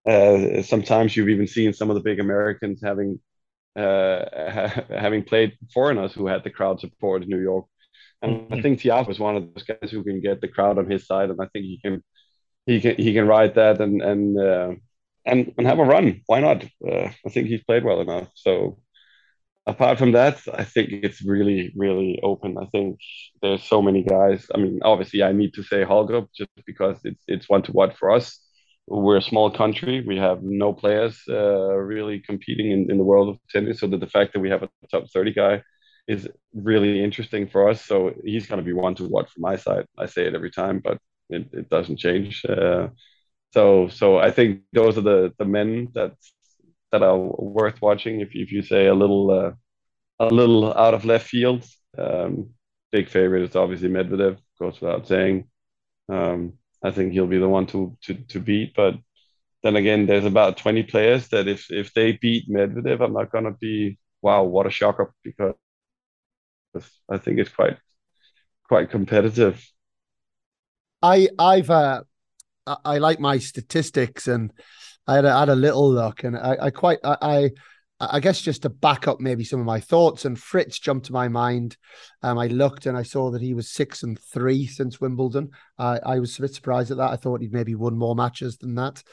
Uh, sometimes you've even seen some of the big Americans having uh, ha- having played foreigners who had the crowd support in New York. And mm-hmm. I think Tiafoe is one of those guys who can get the crowd on his side, and I think he can he can he can ride that and and uh, and and have a run. Why not? Uh, I think he's played well enough. So apart from that, I think it's really, really open. I think there's so many guys. I mean, obviously, I need to say Holger just because it's it's one to watch for us. We're a small country. We have no players uh, really competing in, in the world of tennis. So that the fact that we have a top 30 guy is really interesting for us. So he's going to be one to watch from my side. I say it every time, but it, it doesn't change. Uh, so so I think those are the the men that that are worth watching if, if you say a little uh, a little out of left field. Um, big favorite is obviously Medvedev, goes without saying. Um, I think he'll be the one to, to to beat. But then again, there's about 20 players that if if they beat Medvedev, I'm not gonna be wow, what a shocker because I think it's quite quite competitive. I I've uh, I like my statistics and I had a, had a little look, and I, I quite I, I guess just to back up maybe some of my thoughts, and Fritz jumped to my mind. Um, I looked and I saw that he was six and three since Wimbledon. Uh, I was a bit surprised at that. I thought he'd maybe won more matches than that.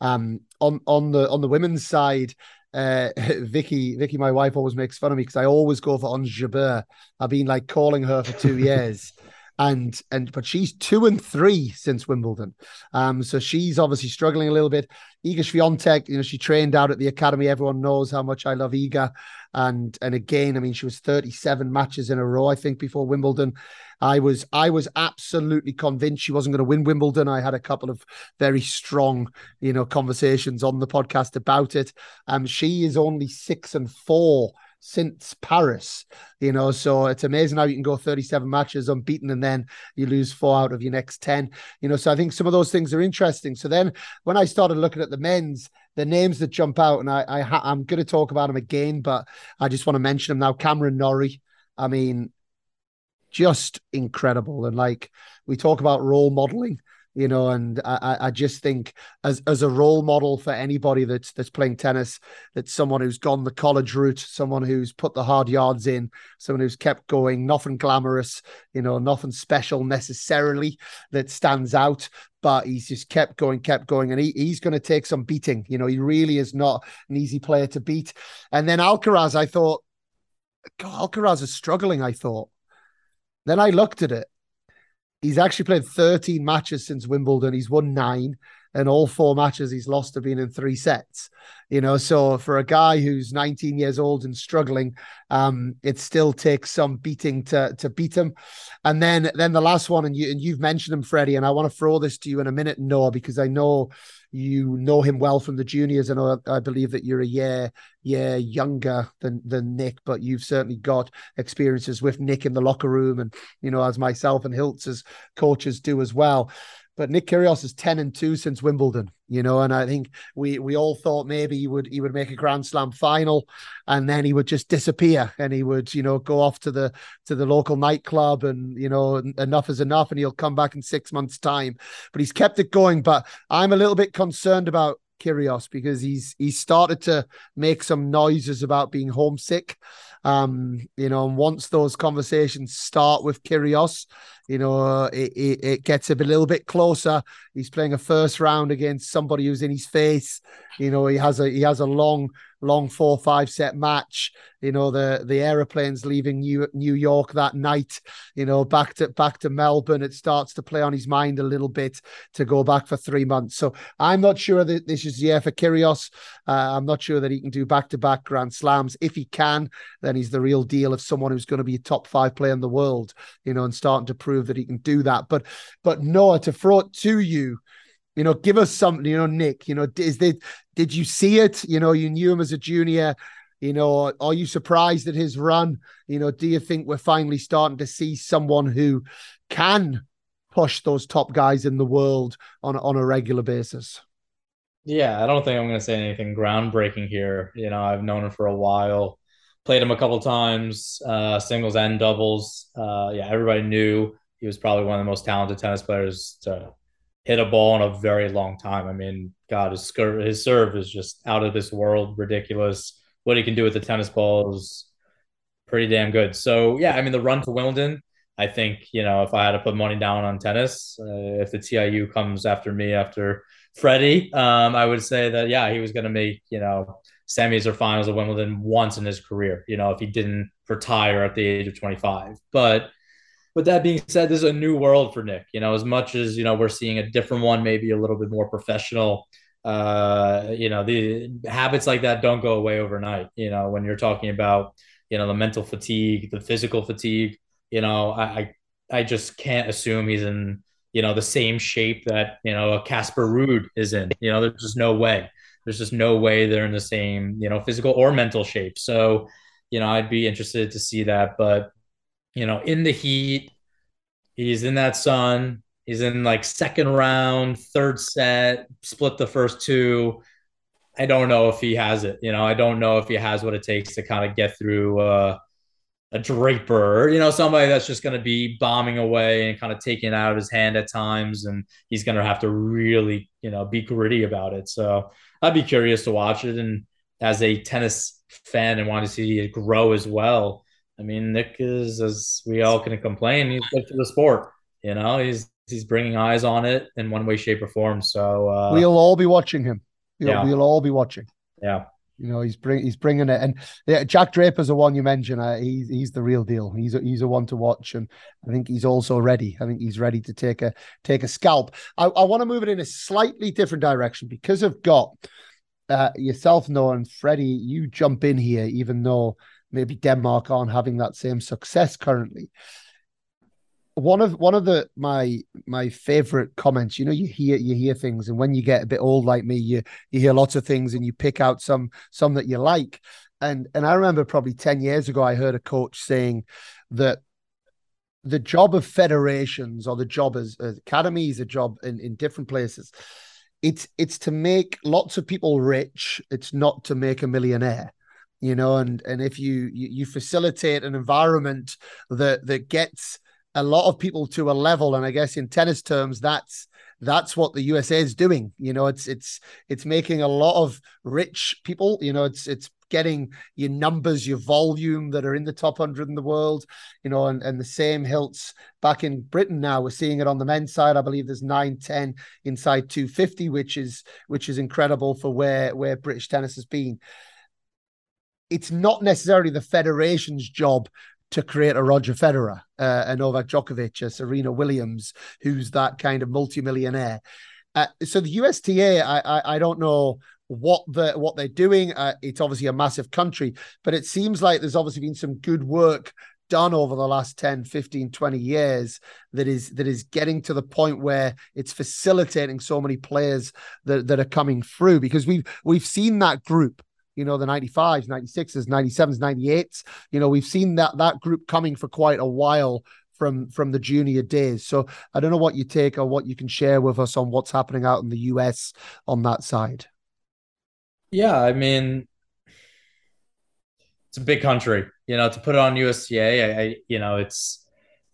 Um, on on the on the women's side, uh, Vicky, Vicky, my wife always makes fun of me because I always go for Ons Jabeur. I've been like calling her for two years. And and but she's two and three since Wimbledon, um. So she's obviously struggling a little bit. Iga Swiatek, you know, she trained out at the academy. Everyone knows how much I love Iga, and and again, I mean, she was thirty seven matches in a row, I think, before Wimbledon. I was I was absolutely convinced she wasn't going to win Wimbledon. I had a couple of very strong, you know, conversations on the podcast about it. Um, she is only six and four since Paris, you know. So it's amazing how you can go 37 matches unbeaten and then you lose four out of your next 10, you know. So I think some of those things are interesting. So then when I started looking at the men's, the names that jump out, and I, I I'm going to talk about them again, but I just want to mention them now. Cameron Norrie, I mean, just incredible. And like we talk about role modeling, you know, and I, I just think as as a role model for anybody that's that's playing tennis, that's someone who's gone the college route, someone who's put the hard yards in, someone who's kept going, nothing glamorous, you know, nothing special necessarily that stands out, but he's just kept going, kept going, and he, he's going to take some beating. You know, he really is not an easy player to beat. And then Alcaraz, I thought, God, Alcaraz is struggling. I thought. Then I looked at it He's actually played 13 matches since Wimbledon. He's won nine, and all four matches he's lost have been in three sets. You know, so for a guy who's 19 years old and struggling, um, it still takes some beating to to beat him. And then then the last one, and you and you've mentioned him, Freddie, and I want to throw this to you in a minute, Noah, because I know you know him well from the juniors. and I, believe that you're a year year younger than than Nick, but you've certainly got experiences with Nick in the locker room, and you know as myself and Hiltz as coaches do as well. But Nick Kyrgios is ten and two since Wimbledon, you know, and I think we we all thought maybe he would he would make a Grand Slam final, and then he would just disappear, and he would you know go off to the to the local nightclub, and you know enough is enough, and he'll come back in six months' time. But he's kept it going. But I'm a little bit concerned about Kyrgios because he's he's started to make some noises about being homesick. Um, you know, and once those conversations start with Kyrgios, you know, it, it, it, gets a little bit closer. He's playing a first round against somebody who's in his face. You know, he has a he has a long long four five set match. You know the the aeroplanes leaving New New York that night. You know back to back to Melbourne. It starts to play on his mind a little bit to go back for three months. So I'm not sure that this is the year for Kyrgios. Uh, I'm not sure that he can do back to back Grand Slams. If he can, then he's the real deal of someone who's going to be a top five player in the world. You know, and starting to prove that he can do that. But but Noah, to throw it to you you know, give us something, you know, Nick, you know, is did did you see it? You know, you knew him as a junior. You know, are you surprised at his run? You know, do you think we're finally starting to see someone who can push those top guys in the world on on a regular basis? Yeah, I don't think I'm going to say anything groundbreaking here. You know, I've known him for a while, played him a couple times, uh, singles and doubles. Uh, yeah, everybody knew he was probably one of the most talented tennis players to hit a ball in a very long time. I mean, God, his, his serve is just out of this world, ridiculous. What he can do with the tennis ball is pretty damn good. So, yeah, I mean, the run to Wimbledon, I think, you know, if I had to put money down on tennis, uh, if the TIU comes after me after Freddie, um, I would say that, yeah, he was going to make, you know, semis or finals of Wimbledon once in his career, you know, if he didn't retire at the age of 25. But, with that being said, this is a new world for Nick. You know, as much as you know, we're seeing a different one, maybe a little bit more professional. Uh, you know, the habits like that don't go away overnight. You know, when you're talking about you know the mental fatigue, the physical fatigue. You know, I I, just can't assume he's in you know the same shape that you know a Casper Ruud is in. You know, there's just no way. There's just no way they're in the same you know physical or mental shape. So, you know, I'd be interested to see that, but you know, in the heat. He's in that sun. He's in like second round, third set, split the first two. I don't know if he has it. You know, I don't know if he has what it takes to kind of get through uh, a Draper, you know, somebody that's just going to be bombing away and kind of taking out of his hand at times, and he's going to have to really, you know, be gritty about it. So I'd be curious to watch it, and as a tennis fan and want to see it grow as well. I mean, Nick is, as we all can complain, he's good for the sport. You know, he's he's bringing eyes on it in one way, shape, or form. So uh, we'll all be watching him. We'll, Yeah. we'll all be watching. yeah, You know, he's bring he's bringing it, and yeah, Jack Draper's the one you mentioned. Uh, he's he's the real deal. He's a, he's a one to watch, and I think he's also ready. I think he's ready to take a take a scalp. I, I want to move it in a slightly different direction because I've got uh, yourself, Noah, and Freddie. You jump in here, even though maybe Denmark aren't having that same success currently. One of one of the my my favorite comments, you know, you hear you hear things, and when you get a bit old like me, you you hear lots of things, and you pick out some some that you like. And and I remember probably ten years ago, I heard a coach saying that the job of federations or the job as, as academies, a job in, in different places, it's it's to make lots of people rich. It's not to make a millionaire you know and and if you, you you facilitate an environment that that gets a lot of people to a level and i guess in tennis terms that's that's what the usa is doing. You know it's it's it's making a lot of rich people you know it's it's getting your numbers your volume that are in the top 100 in the world you know and, and the same hilts back in britain now. We're seeing it on the men's side. I believe there's 910 inside 250 which is which is incredible for where where british tennis has been it's not necessarily the federation's job to create a Roger Federer, uh, a Novak Djokovic, a Serena Williams, who's that kind of multimillionaire. Uh, so the USTA, I, I I don't know what the what they're doing. Uh, it's obviously a massive country, but it seems like there's obviously been some good work done over the last 10 15 20 years that is that is getting to the point where it's facilitating so many players that, that are coming through because we've we've seen that group you know the 95s 96s 97s 98s you know we've seen that that group coming for quite a while from from the junior days so i don't know what you take or what you can share with us on what's happening out in the us on that side yeah. I mean, it's a big country. You know, to put it on USTA, I, I you know, it's.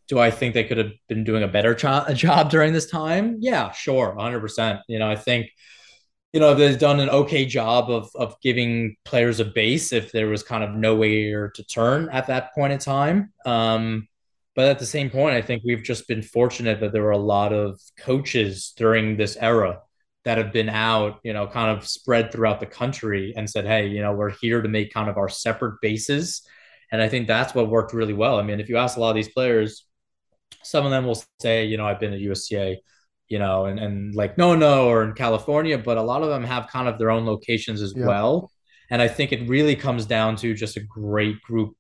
Do I think they could have been doing a better jo- job during this time? Yeah, sure, 100%. You know, I think you know they've done an okay job of of giving players a base if there was kind of nowhere to turn at that point in time. Um, but at the same point, I think we've just been fortunate that there were a lot of coaches during this era that have been out, you know, kind of spread throughout the country and said, hey, you know, we're here to make kind of our separate bases. And I think that's what worked really well. I mean, if you ask a lot of these players, some of them will say, you know, I've been at USTA, you know, and, and like no, no, or in California, but a lot of them have kind of their own locations as Yeah. well. And I think it really comes down to just a great group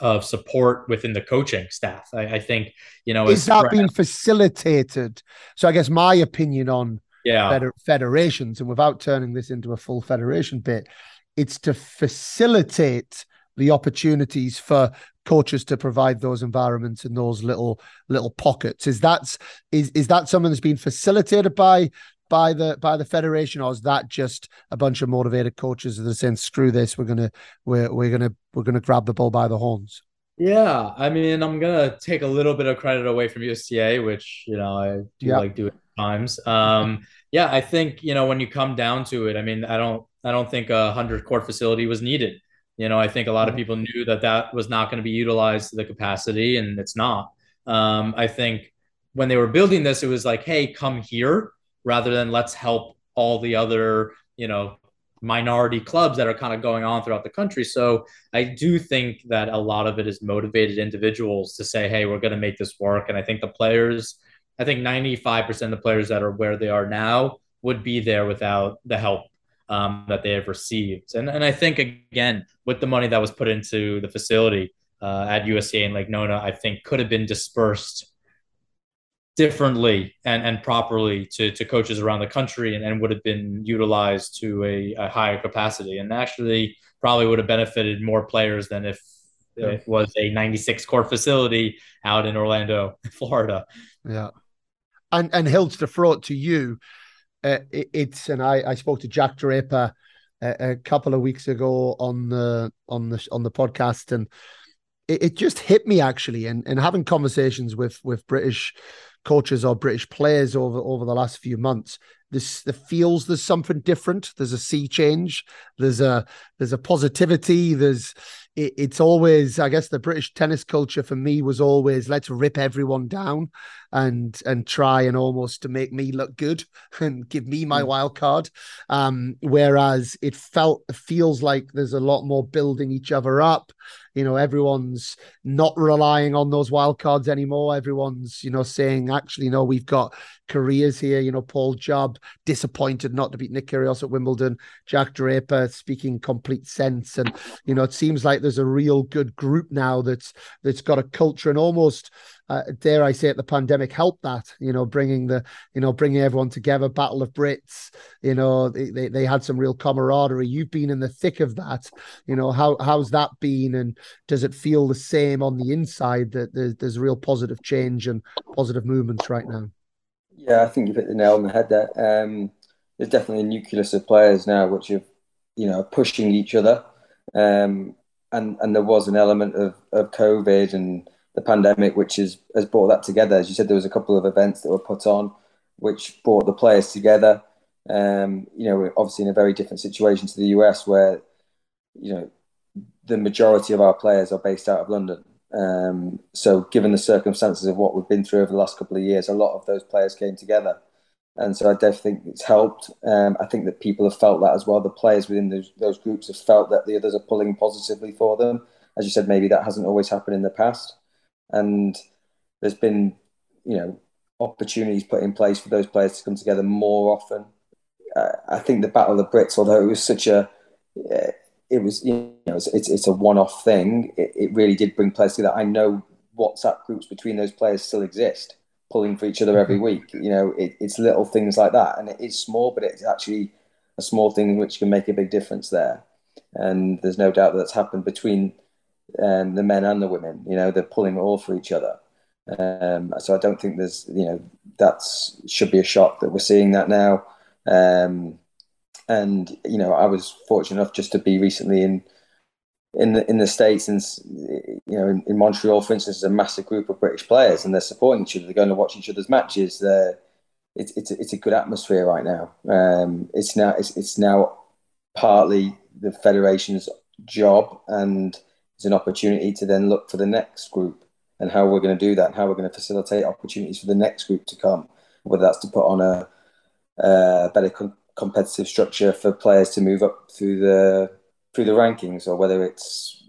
of support within the coaching staff. I, I think, you know, is that being facilitated so i guess my opinion on yeah, feder- federations and without turning this into a full federation bit it's to facilitate the opportunities for coaches to provide those environments and those little little pockets is that is is that something that's been facilitated by by the by the federation or is that just a bunch of motivated coaches that are saying screw this we're gonna we're, we're gonna we're gonna grab the bull by the horns Yeah, I mean, I'm gonna take a little bit of credit away from USTA, which you know I do Yeah. like doing at times. Um, yeah, I think you know when you come down to it, I mean, I don't, I don't think a hundred court facility was needed. You know, I think a lot of people knew that that was not going to be utilized to the capacity, and it's not. Um, I think when they were building this, it was like, hey, come here, rather than let's help all the other, you know, minority clubs that are kind of going on throughout the country. So I do think that a lot of it is motivated individuals to say, hey, we're going to make this work. And I think the players, I think 95% of the players that are where they are now would be there without the help um, that they have received. And, and I think, again, with the money that was put into the facility uh, at USTA and Lake Nona, I think could have been dispersed differently and, and properly to, to coaches around the country and, and would have been utilized to a, a higher capacity and actually probably would have benefited more players than if Yeah. it was a 96 court facility out in Orlando, Florida. Yeah. And and Hills to it to you, uh, it, it's and I I spoke to Jack Draper a, a couple of weeks ago on the on the on the podcast and it, it just hit me actually and and having conversations with with British coaches or British players over over the last few months this the feels there's something different. There's a sea change. There's a there's a positivity. There's it, it's always I guess the British tennis culture for me was always let's rip everyone down and and try and almost to make me look good and give me my mm. wild card. Um, whereas it felt feels like there's a lot more building each other up. You know, everyone's not relying on those wild cards anymore. Everyone's, you know, saying, actually, no, we've got careers here. You know, Paul Jubb disappointed not to beat Nick Kyrgios at Wimbledon. Jack Draper speaking complete sense, and you know, it seems like there's a real good group now that's that's got a culture and almost uh, dare I say it, the pandemic helped that, you know, bringing the, you know, bringing everyone together, Battle of Brits, you know, they, they, they had some real camaraderie. You've been in the thick of that, you know, how, how's that been? And does it feel the same on the inside that there's, there's real positive change and positive movements right now? Yeah, I think you've hit the nail on the head there. Um, there's definitely a nucleus of players now which are, you know, pushing each other. Um, and, and there was an element of, of COVID and, the pandemic, which has, has brought that together. As you said, there was a couple of events that were put on, which brought the players together. Um, you know, we're obviously in a very different situation to the US, where you know the majority of our players are based out of London. Um, so, given the circumstances of what we've been through over the last couple of years, a lot of those players came together, and so I definitely think it's helped. Um, I think that people have felt that as well. The players within those, those groups have felt that the others are pulling positively for them. As you said, maybe that hasn't always happened in the past and there's been you know opportunities put in place for those players to come together more often. Uh, I think the Battle of the Brits, although it was such a uh, it was you know it's it's, it's a one-off thing. It, it, really did bring players together. I know WhatsApp groups between those players still exist, pulling for each other every mm-hmm. week. You know, it, it's little things like that, and it is small, but it's actually a small thing which can make a big difference there. And there's no doubt that that's happened between um, the men and the women. You know, they're pulling all for each other. Um, so I don't think there's, you know, that should be a shock that we're seeing that now. Um, and you know, I was fortunate enough just to be recently in in the in the states, and you know, in, in Montreal, for instance, there's a massive group of British players, and they're supporting each other. They're going to watch each other's matches. They're, it's it's a, it's a good atmosphere right now. Um, it's now it's it's now partly the federation's job and is an opportunity to then look for the next group and how we're going to do that and how we're going to facilitate opportunities for the next group to come, whether that's to put on a, a better com- competitive structure for players to move up through the through the rankings, or whether it's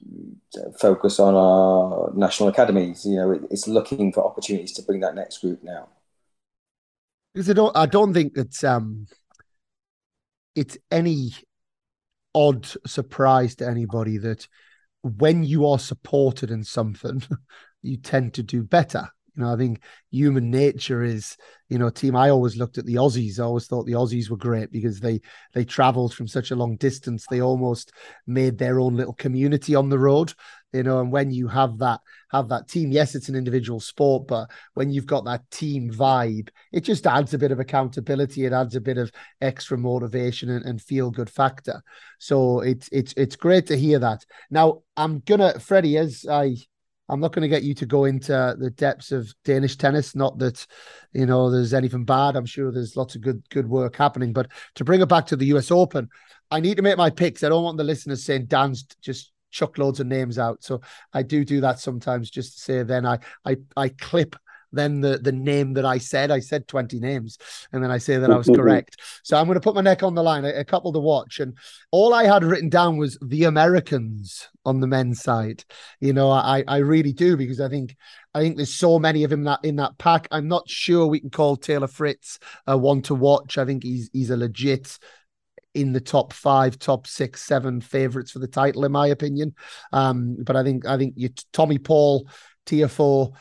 focus on our national academies. You know, it, it's looking for opportunities to bring that next group now. Because I don't, I don't think it's um, it's any odd surprise to anybody that when you are supported in something, you tend to do better. You know, I think human nature is, you know, team. I always looked at the Aussies. I always thought the Aussies were great because they they travelled from such a long distance. They almost made their own little community on the road. You know, and when you have that have that team, yes, it's an individual sport, but when you've got that team vibe, it just adds a bit of accountability. It adds a bit of extra motivation and, and feel good factor. So it's it's it's great to hear that. Now I'm gonna Freddie, as I I'm not going to get you to go into the depths of Danish tennis. Not that you know there's anything bad. I'm sure there's lots of good good work happening. But to bring it back to the U.S. Open, I need to make my picks. I don't want the listeners saying Dan's just chuck loads of names out. So I do do that sometimes just to say then I I I clip then the the name that I said. I said 20 names, and then I say that I was correct. So I'm going to put my neck on the line. A, a, couple to watch, and all I had written down was the Americans on the men's side. You know, I I really do because I think I think there's so many of him that in that pack. I'm not sure we can call Taylor Fritz a one to watch. I think he's he's a legit in the top five, top six, seven favorites for the title, in my opinion. Um, but I think I think you Tommy Paul, Tiafoe,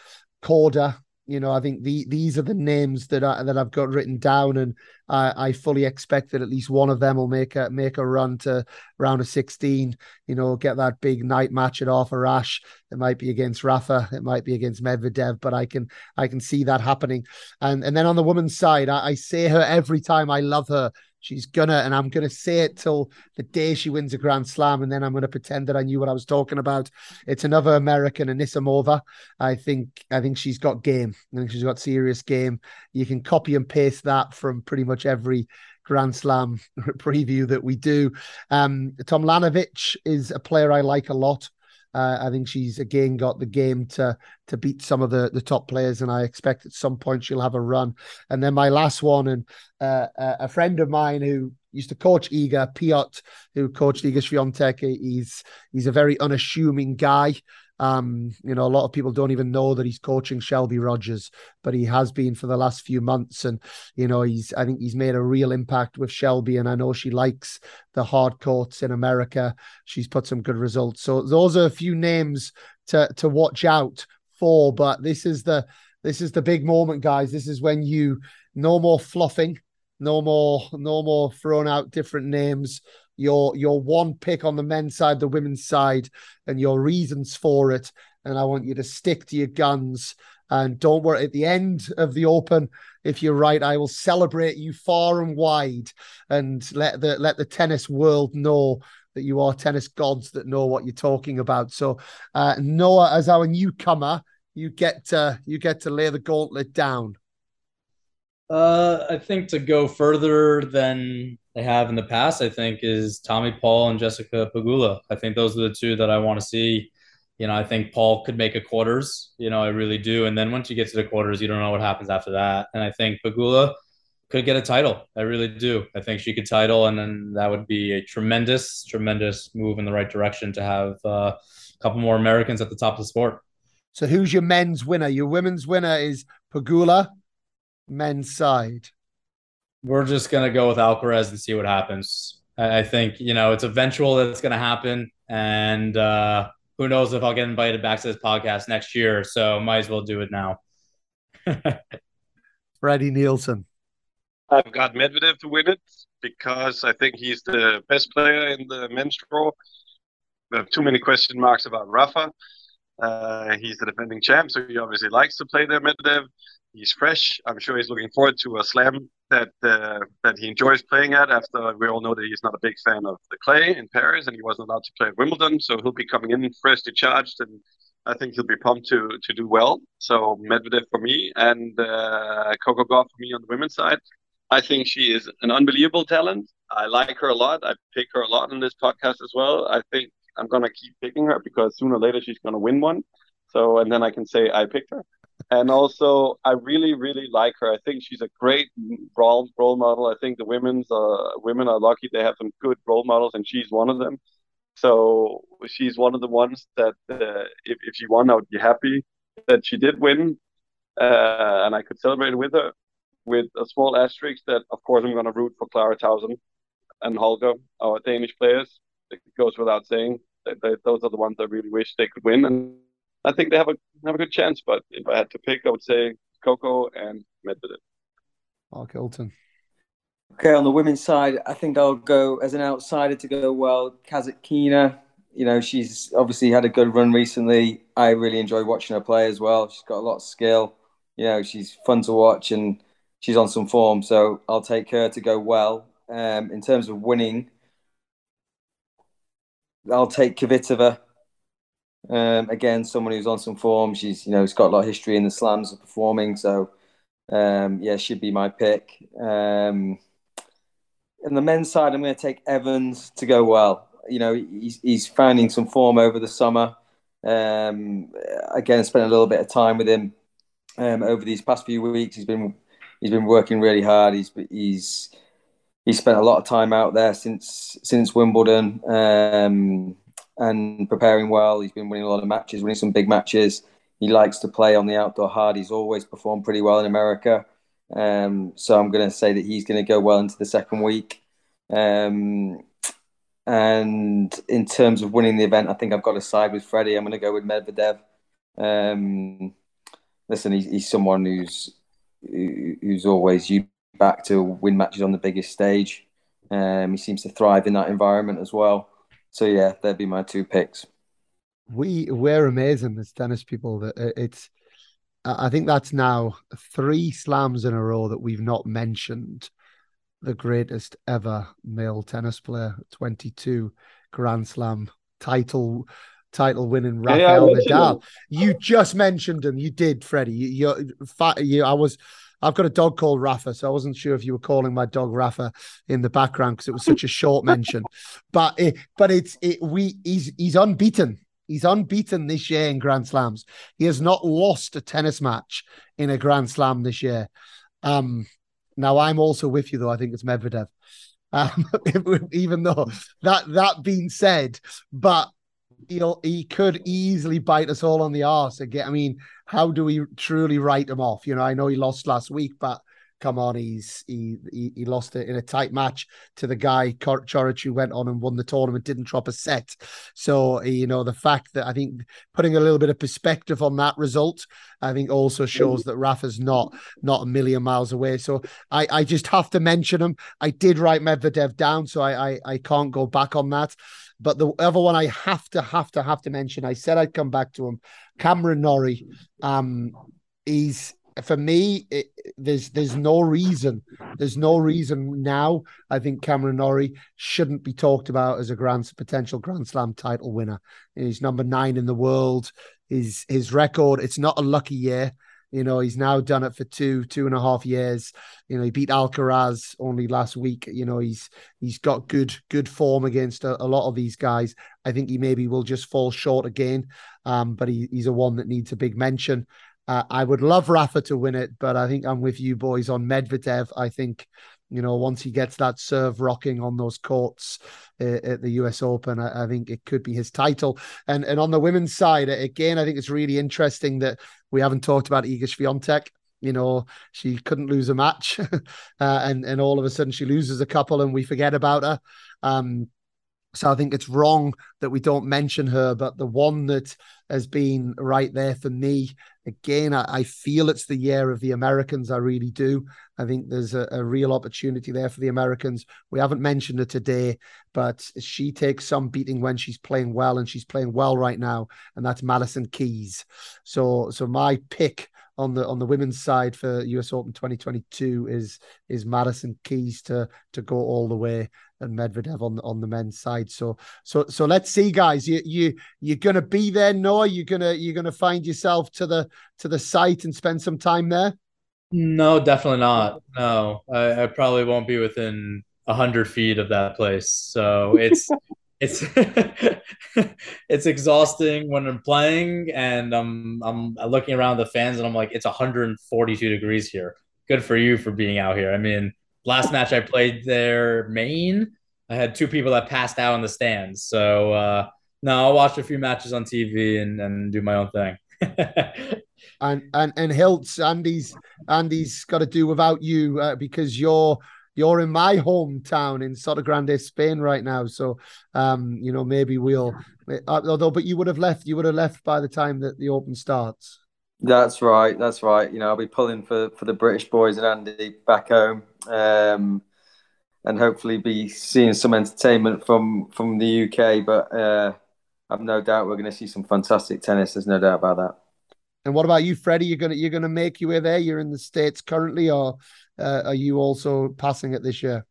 Korda, you know, I think the, these are the names that I, that I've got written down, and I, fully expect that at least one of them will make a make a run to round of sixteen. You know, get that big night match at Arthur Ashe. It might be against Rafa, it might be against Medvedev, but I can I can see that happening. And and then on the woman's side, I, I say her every time. I love her. She's gonna, and I'm gonna say it till the day she wins a Grand Slam, and then I'm gonna pretend that I knew what I was talking about. It's another American, Anisimova. I think I think she's got game. I think she's got serious game. You can copy and paste that from pretty much every Grand Slam preview that we do. Um, Tomljanovic is a player I like a lot. Uh, I think she's again got the game to to beat some of the the top players, and I expect at some point she'll have a run. And then my last one, and uh, a friend of mine who used to coach Iga Piotr, who coached Iga Swiatek. He's he's a very unassuming guy. Um, you know, a lot of people don't even know that he's coaching Shelby Rogers, but he has been for the last few months. And, you know, he's, I think he's made a real impact with Shelby. And I know she likes the hard courts in America. She's put some good results. So those are a few names to, to watch out for. But this is the, this is the big moment, guys. This is when you, no more fluffing, no more, no more throwing out different names your your one pick on the men's side, the women's side, and your reasons for it. And I want you to stick to your guns. And don't worry, at the end of the open, if you're right, I will celebrate you far and wide and let the let the tennis world know that you are tennis gods that know what you're talking about. So uh, Noah, as our newcomer, you get to you get to lay the gauntlet down. Uh, I think to go further than they have in the past, I think, is Tommy Paul and Jessica Pegula. I think those are the two that I want to see. You know, I think Paul could make a quarters. You know, I really do. And then once you get to the quarters, you don't know what happens after that. And I think Pegula could get a title. I really do. I think she could title, and then that would be a tremendous, tremendous move in the right direction to have uh, a couple more Americans at the top of the sport. So, who's your men's winner? Your women's winner is Pegula, men's side we're just gonna go with Alcaraz and see what happens. I, I think you know it's eventual that it's gonna happen, and uh, who knows if I'll get invited back to this podcast next year. So might as well do it now. Freddie Nielsen. I've got Medvedev to win it because I think he's the best player in the men's draw. We have too many question marks about Rafa. Uh, he's the defending champ, so he obviously likes to play there, Medvedev. He's fresh. I'm sure he's looking forward to a slam that uh, that he enjoys playing at. After we all know that he's not a big fan of the clay in Paris, and he wasn't allowed to play at Wimbledon, so he'll be coming in freshly charged, and I think he'll be pumped to to do well. So Medvedev for me, and uh, Coco Gauff for me on the women's side. I think she is an unbelievable talent. I like her a lot. I pick her a lot in this podcast as well. I think I'm gonna keep picking her because sooner or later she's gonna win one. So and then I can say I picked her and also I really really like her. I think she's a great role role model. I think the women's uh, women are lucky they have some good role models, and she's one of them. So she's one of the ones that uh, if if she won, I would be happy that she did win, uh, and I could celebrate with her. With a small asterisk that, of course, I'm going to root for Clara Tauson and Holger, our Danish players. It goes without saying that, that those are the ones I really wish they could win, and I think they have a have a good chance. But if I had to pick, I would say Coco and Medvedev. Mark Hilton. Okay, on the women's side, I think I'll go as an outsider to go well. Kasatkina, you know, she's obviously had a good run recently. I really enjoy watching her play as well. She's got a lot of skill. You know, she's fun to watch and she's on some form. So I'll take her to go well. Um, in terms of winning, I'll take Kvitova um, again, someone who's on some form. She's you know, she's got a lot of history in the slams of performing. So um, yeah, should be my pick. Um, in the men's side, I'm going to take Evans to go well. You know, he's he's finding some form over the summer. Um, again, spent a little bit of time with him um, over these past few weeks. He's been he's been working really hard. He's he's he's spent a lot of time out there since since Wimbledon. Um, and preparing well. He's been winning a lot of matches, winning some big matches. He likes to play on the outdoor hard. He's always performed pretty well in America. Um, so I'm going to say that he's going to go well into the second week. Um, and in terms of winning the event, I think I've got to side with Freddie. I'm going to go with Medvedev. Um, listen, he's, he's someone who's who's always you back to win matches on the biggest stage. Um, he seems to thrive in that environment as well. So yeah, that'd be my two picks. We we're amazing as tennis people. That it's, I think that's now three slams in a row that we've not mentioned the greatest ever male tennis player, 22 Grand Slam title title winning Rafael yeah, Nadal. You just mentioned him. You did, Freddie. You, you, you, I was. I've got a dog called Rafa, so I wasn't sure if you were calling my dog Rafa in the background because it was such a short mention. But it, but it's it. We he's he's unbeaten. He's unbeaten this year in Grand Slams. He has not lost a tennis match in a Grand Slam this year. Um, now I'm also with you though. I think it's Medvedev. Um, even though that that being said, but he'll he could easily bite us all on the arse again. I mean, how do we truly write him off? You know, I know he lost last week, but come on, he's he he, he lost it in a tight match to the guy Coric who went on and won the tournament, didn't drop a set. So you know the fact that I think putting a little bit of perspective on that result, I think also shows that Rafa's not not a million miles away. So I I just have to mention him. I did write Medvedev down, so I I, I can't go back on that. But the other one I have to have to have to mention, I said I'd come back to him, Cameron Norrie. Um, he's for me, it, there's there's no reason, there's no reason now. I think Cameron Norrie shouldn't be talked about as a grand potential Grand Slam title winner. He's number nine in the world. His his record, it's not a lucky year. You know, he's now done it for two, two and a half years. You know, he beat Alcaraz only last week. You know, he's he's got good good form against a, a lot of these guys. I think he maybe will just fall short again. Um, but he, he's a one that needs a big mention. Uh, I would love Rafa to win it, but I think I'm with you boys on Medvedev. I think, you know, once he gets that serve rocking on those courts uh, at the US Open, I, I, think it could be his title. And and on the women's side, again, I think it's really interesting that we haven't talked about Iga Swiatek. You know, she couldn't lose a match, uh, and and all of a sudden she loses a couple, and we forget about her. Um, so I think it's wrong that we don't mention her, but the one that has been right there for me, again, I, I feel it's the year of the Americans. I really do. I think there's a, a, real opportunity there for the Americans. We haven't mentioned her today, but she takes some beating when she's playing well, and she's playing well right now, and that's Madison Keys. So, so my pick on the on the women's side for US Open 2022 is is Madison Keys to to go all the way and Medvedev on the on the men's side. So so so let's see, guys. You you you're gonna be there, no? You're gonna you're gonna find yourself to the to the site and spend some time there. No, definitely not. No, I, I probably won't be within a hundred feet of that place. So it's it's it's exhausting when I'm playing and I'm I'm looking around the fans and I'm like it's 142 degrees here. Good for you for being out here. I mean, last match I played there, Maine, I had two people that passed out in the stands. So uh, no, I'll watch a few matches on TV and, and do my own thing. and and and Hiltz, Andy's Andy's got to do without you uh, because you're you're in my hometown in Sotogrande, Spain right now. So, um, you know, maybe we'll, uh, although, but you would have left, you would have left by the time that the Open starts. That's right. That's right. You know, I'll be pulling for, for the British boys and Andy back home. Um, and hopefully be seeing some entertainment from from the UK. But uh, I've no doubt we're going to see some fantastic tennis. There's no doubt about that. And what about you, Freddie? You're gonna you're gonna make your way there. You're in the states currently, or uh, are you also passing it this year?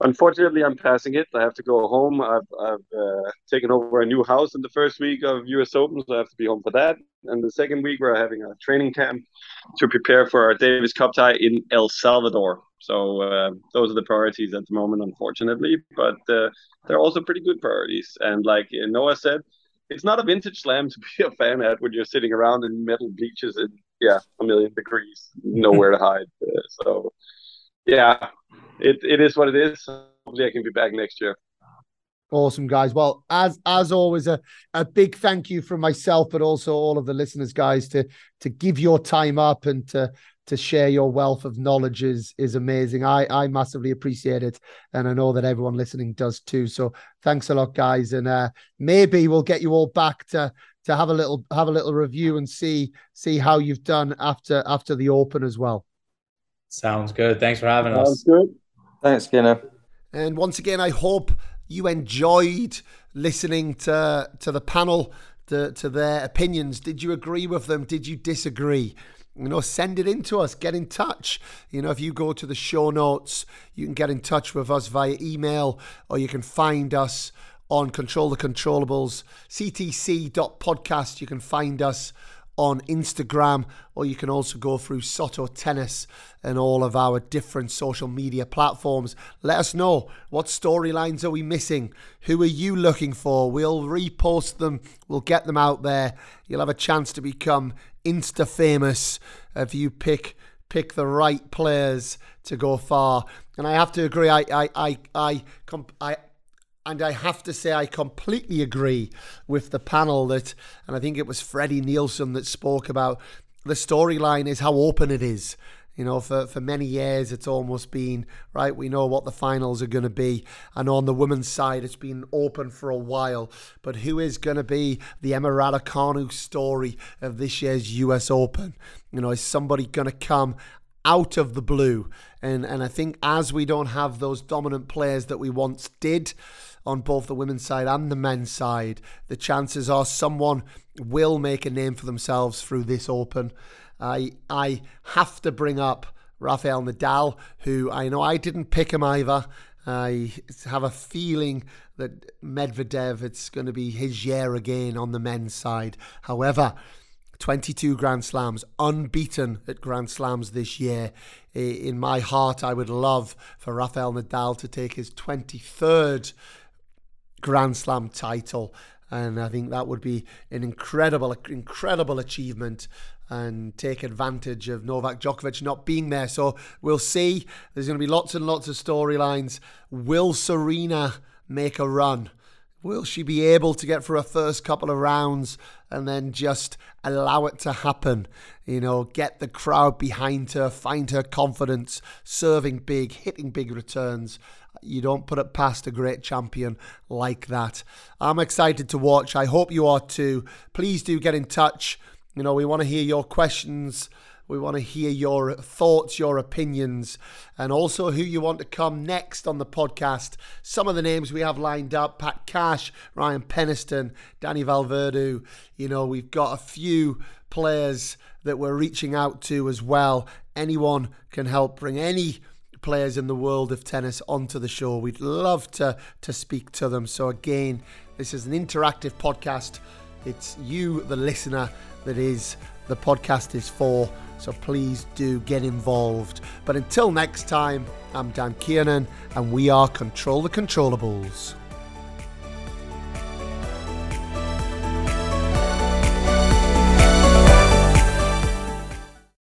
Unfortunately, I'm passing it. I have to go home. I've, I've uh, taken over a new house in the first week of US Open, so I have to be home for that. And the second week, we're having a training camp to prepare for our Davis Cup tie in El Salvador. So uh, those are the priorities at the moment, unfortunately. But uh, they're also pretty good priorities. And like Noah said, it's not a vintage slam to be a fan at when you're sitting around in metal bleachers and yeah, a million degrees, nowhere to hide. Uh, so yeah, it, it is what it is. Hopefully, I can be back next year. Awesome, guys. Well, as as always, a, a big thank you from myself, but also all of the listeners, guys, to to give your time up and to to share your wealth of knowledge is is amazing. I I massively appreciate it, and I know that everyone listening does too. So thanks a lot, guys, and uh, maybe we'll get you all back to to have a little have a little review and see see how you've done after after the open as well. Sounds good. Thanks for having Sounds us. Sounds good. Thanks, Skinner. And once again, I hope you enjoyed listening to to the panel, to, to their opinions. Did you agree with them? Did you disagree? you know, send it in to us. Get in touch. You know, if you go to the show notes, you can get in touch with us via email or you can find us on Control the Controllables, ctc.podcast. You can find us on Instagram, or you can also go through Soto Tennis and all of our different social media platforms. Let us know what storylines are we missing? Who are you looking for? We'll repost them, we'll get them out there. You'll have a chance to become Insta famous if you pick pick the right players to go far. And I have to agree, I I I I, I and I have to say, I completely agree with the panel that, and I think it was Freddie Nielsen that spoke about the storyline is how open it is. You know, for, for many years, it's almost been, right, we know what the finals are going to be. And on the women's side, it's been open for a while. But who is going to be the Emma Raducanu story of this year's US Open? You know, is somebody going to come out of the blue? And, and I think as we don't have those dominant players that we once did, on both the women's side and the men's side, the chances are someone will make a name for themselves through this Open. I I have to bring up Rafael Nadal, who I know I didn't pick him either. I have a feeling that Medvedev, it's going to be his year again on the men's side. However, 22 Grand Slams, unbeaten at Grand Slams this year. In my heart, I would love for Rafael Nadal to take his 23rd Grand Slam title. And I think that would be an incredible, incredible achievement and take advantage of Novak Djokovic not being there. So we'll see. There's going to be lots and lots of storylines. Will Serena make a run? Will she be able to get through her first couple of rounds and then just allow it to happen? You know, get the crowd behind her, find her confidence, serving big, hitting big returns. You don't put it past a great champion like that. I'm excited to watch. I hope you are too. Please do get in touch. You know, we want to hear your questions. We want to hear your thoughts, your opinions, and also who you want to come next on the podcast. Some of the names we have lined up Pat Cash, Ryan Peniston, Danny Vallverdu. You know, we've got a few players that we're reaching out to as well. Anyone can help bring any players in the world of tennis onto the show. We'd love to to speak to them. So again, this is an interactive podcast. It's you, the listener, that is the podcast is for. So please do get involved. But until next time, I'm Dan Kiernan, and we are Control the Controllables.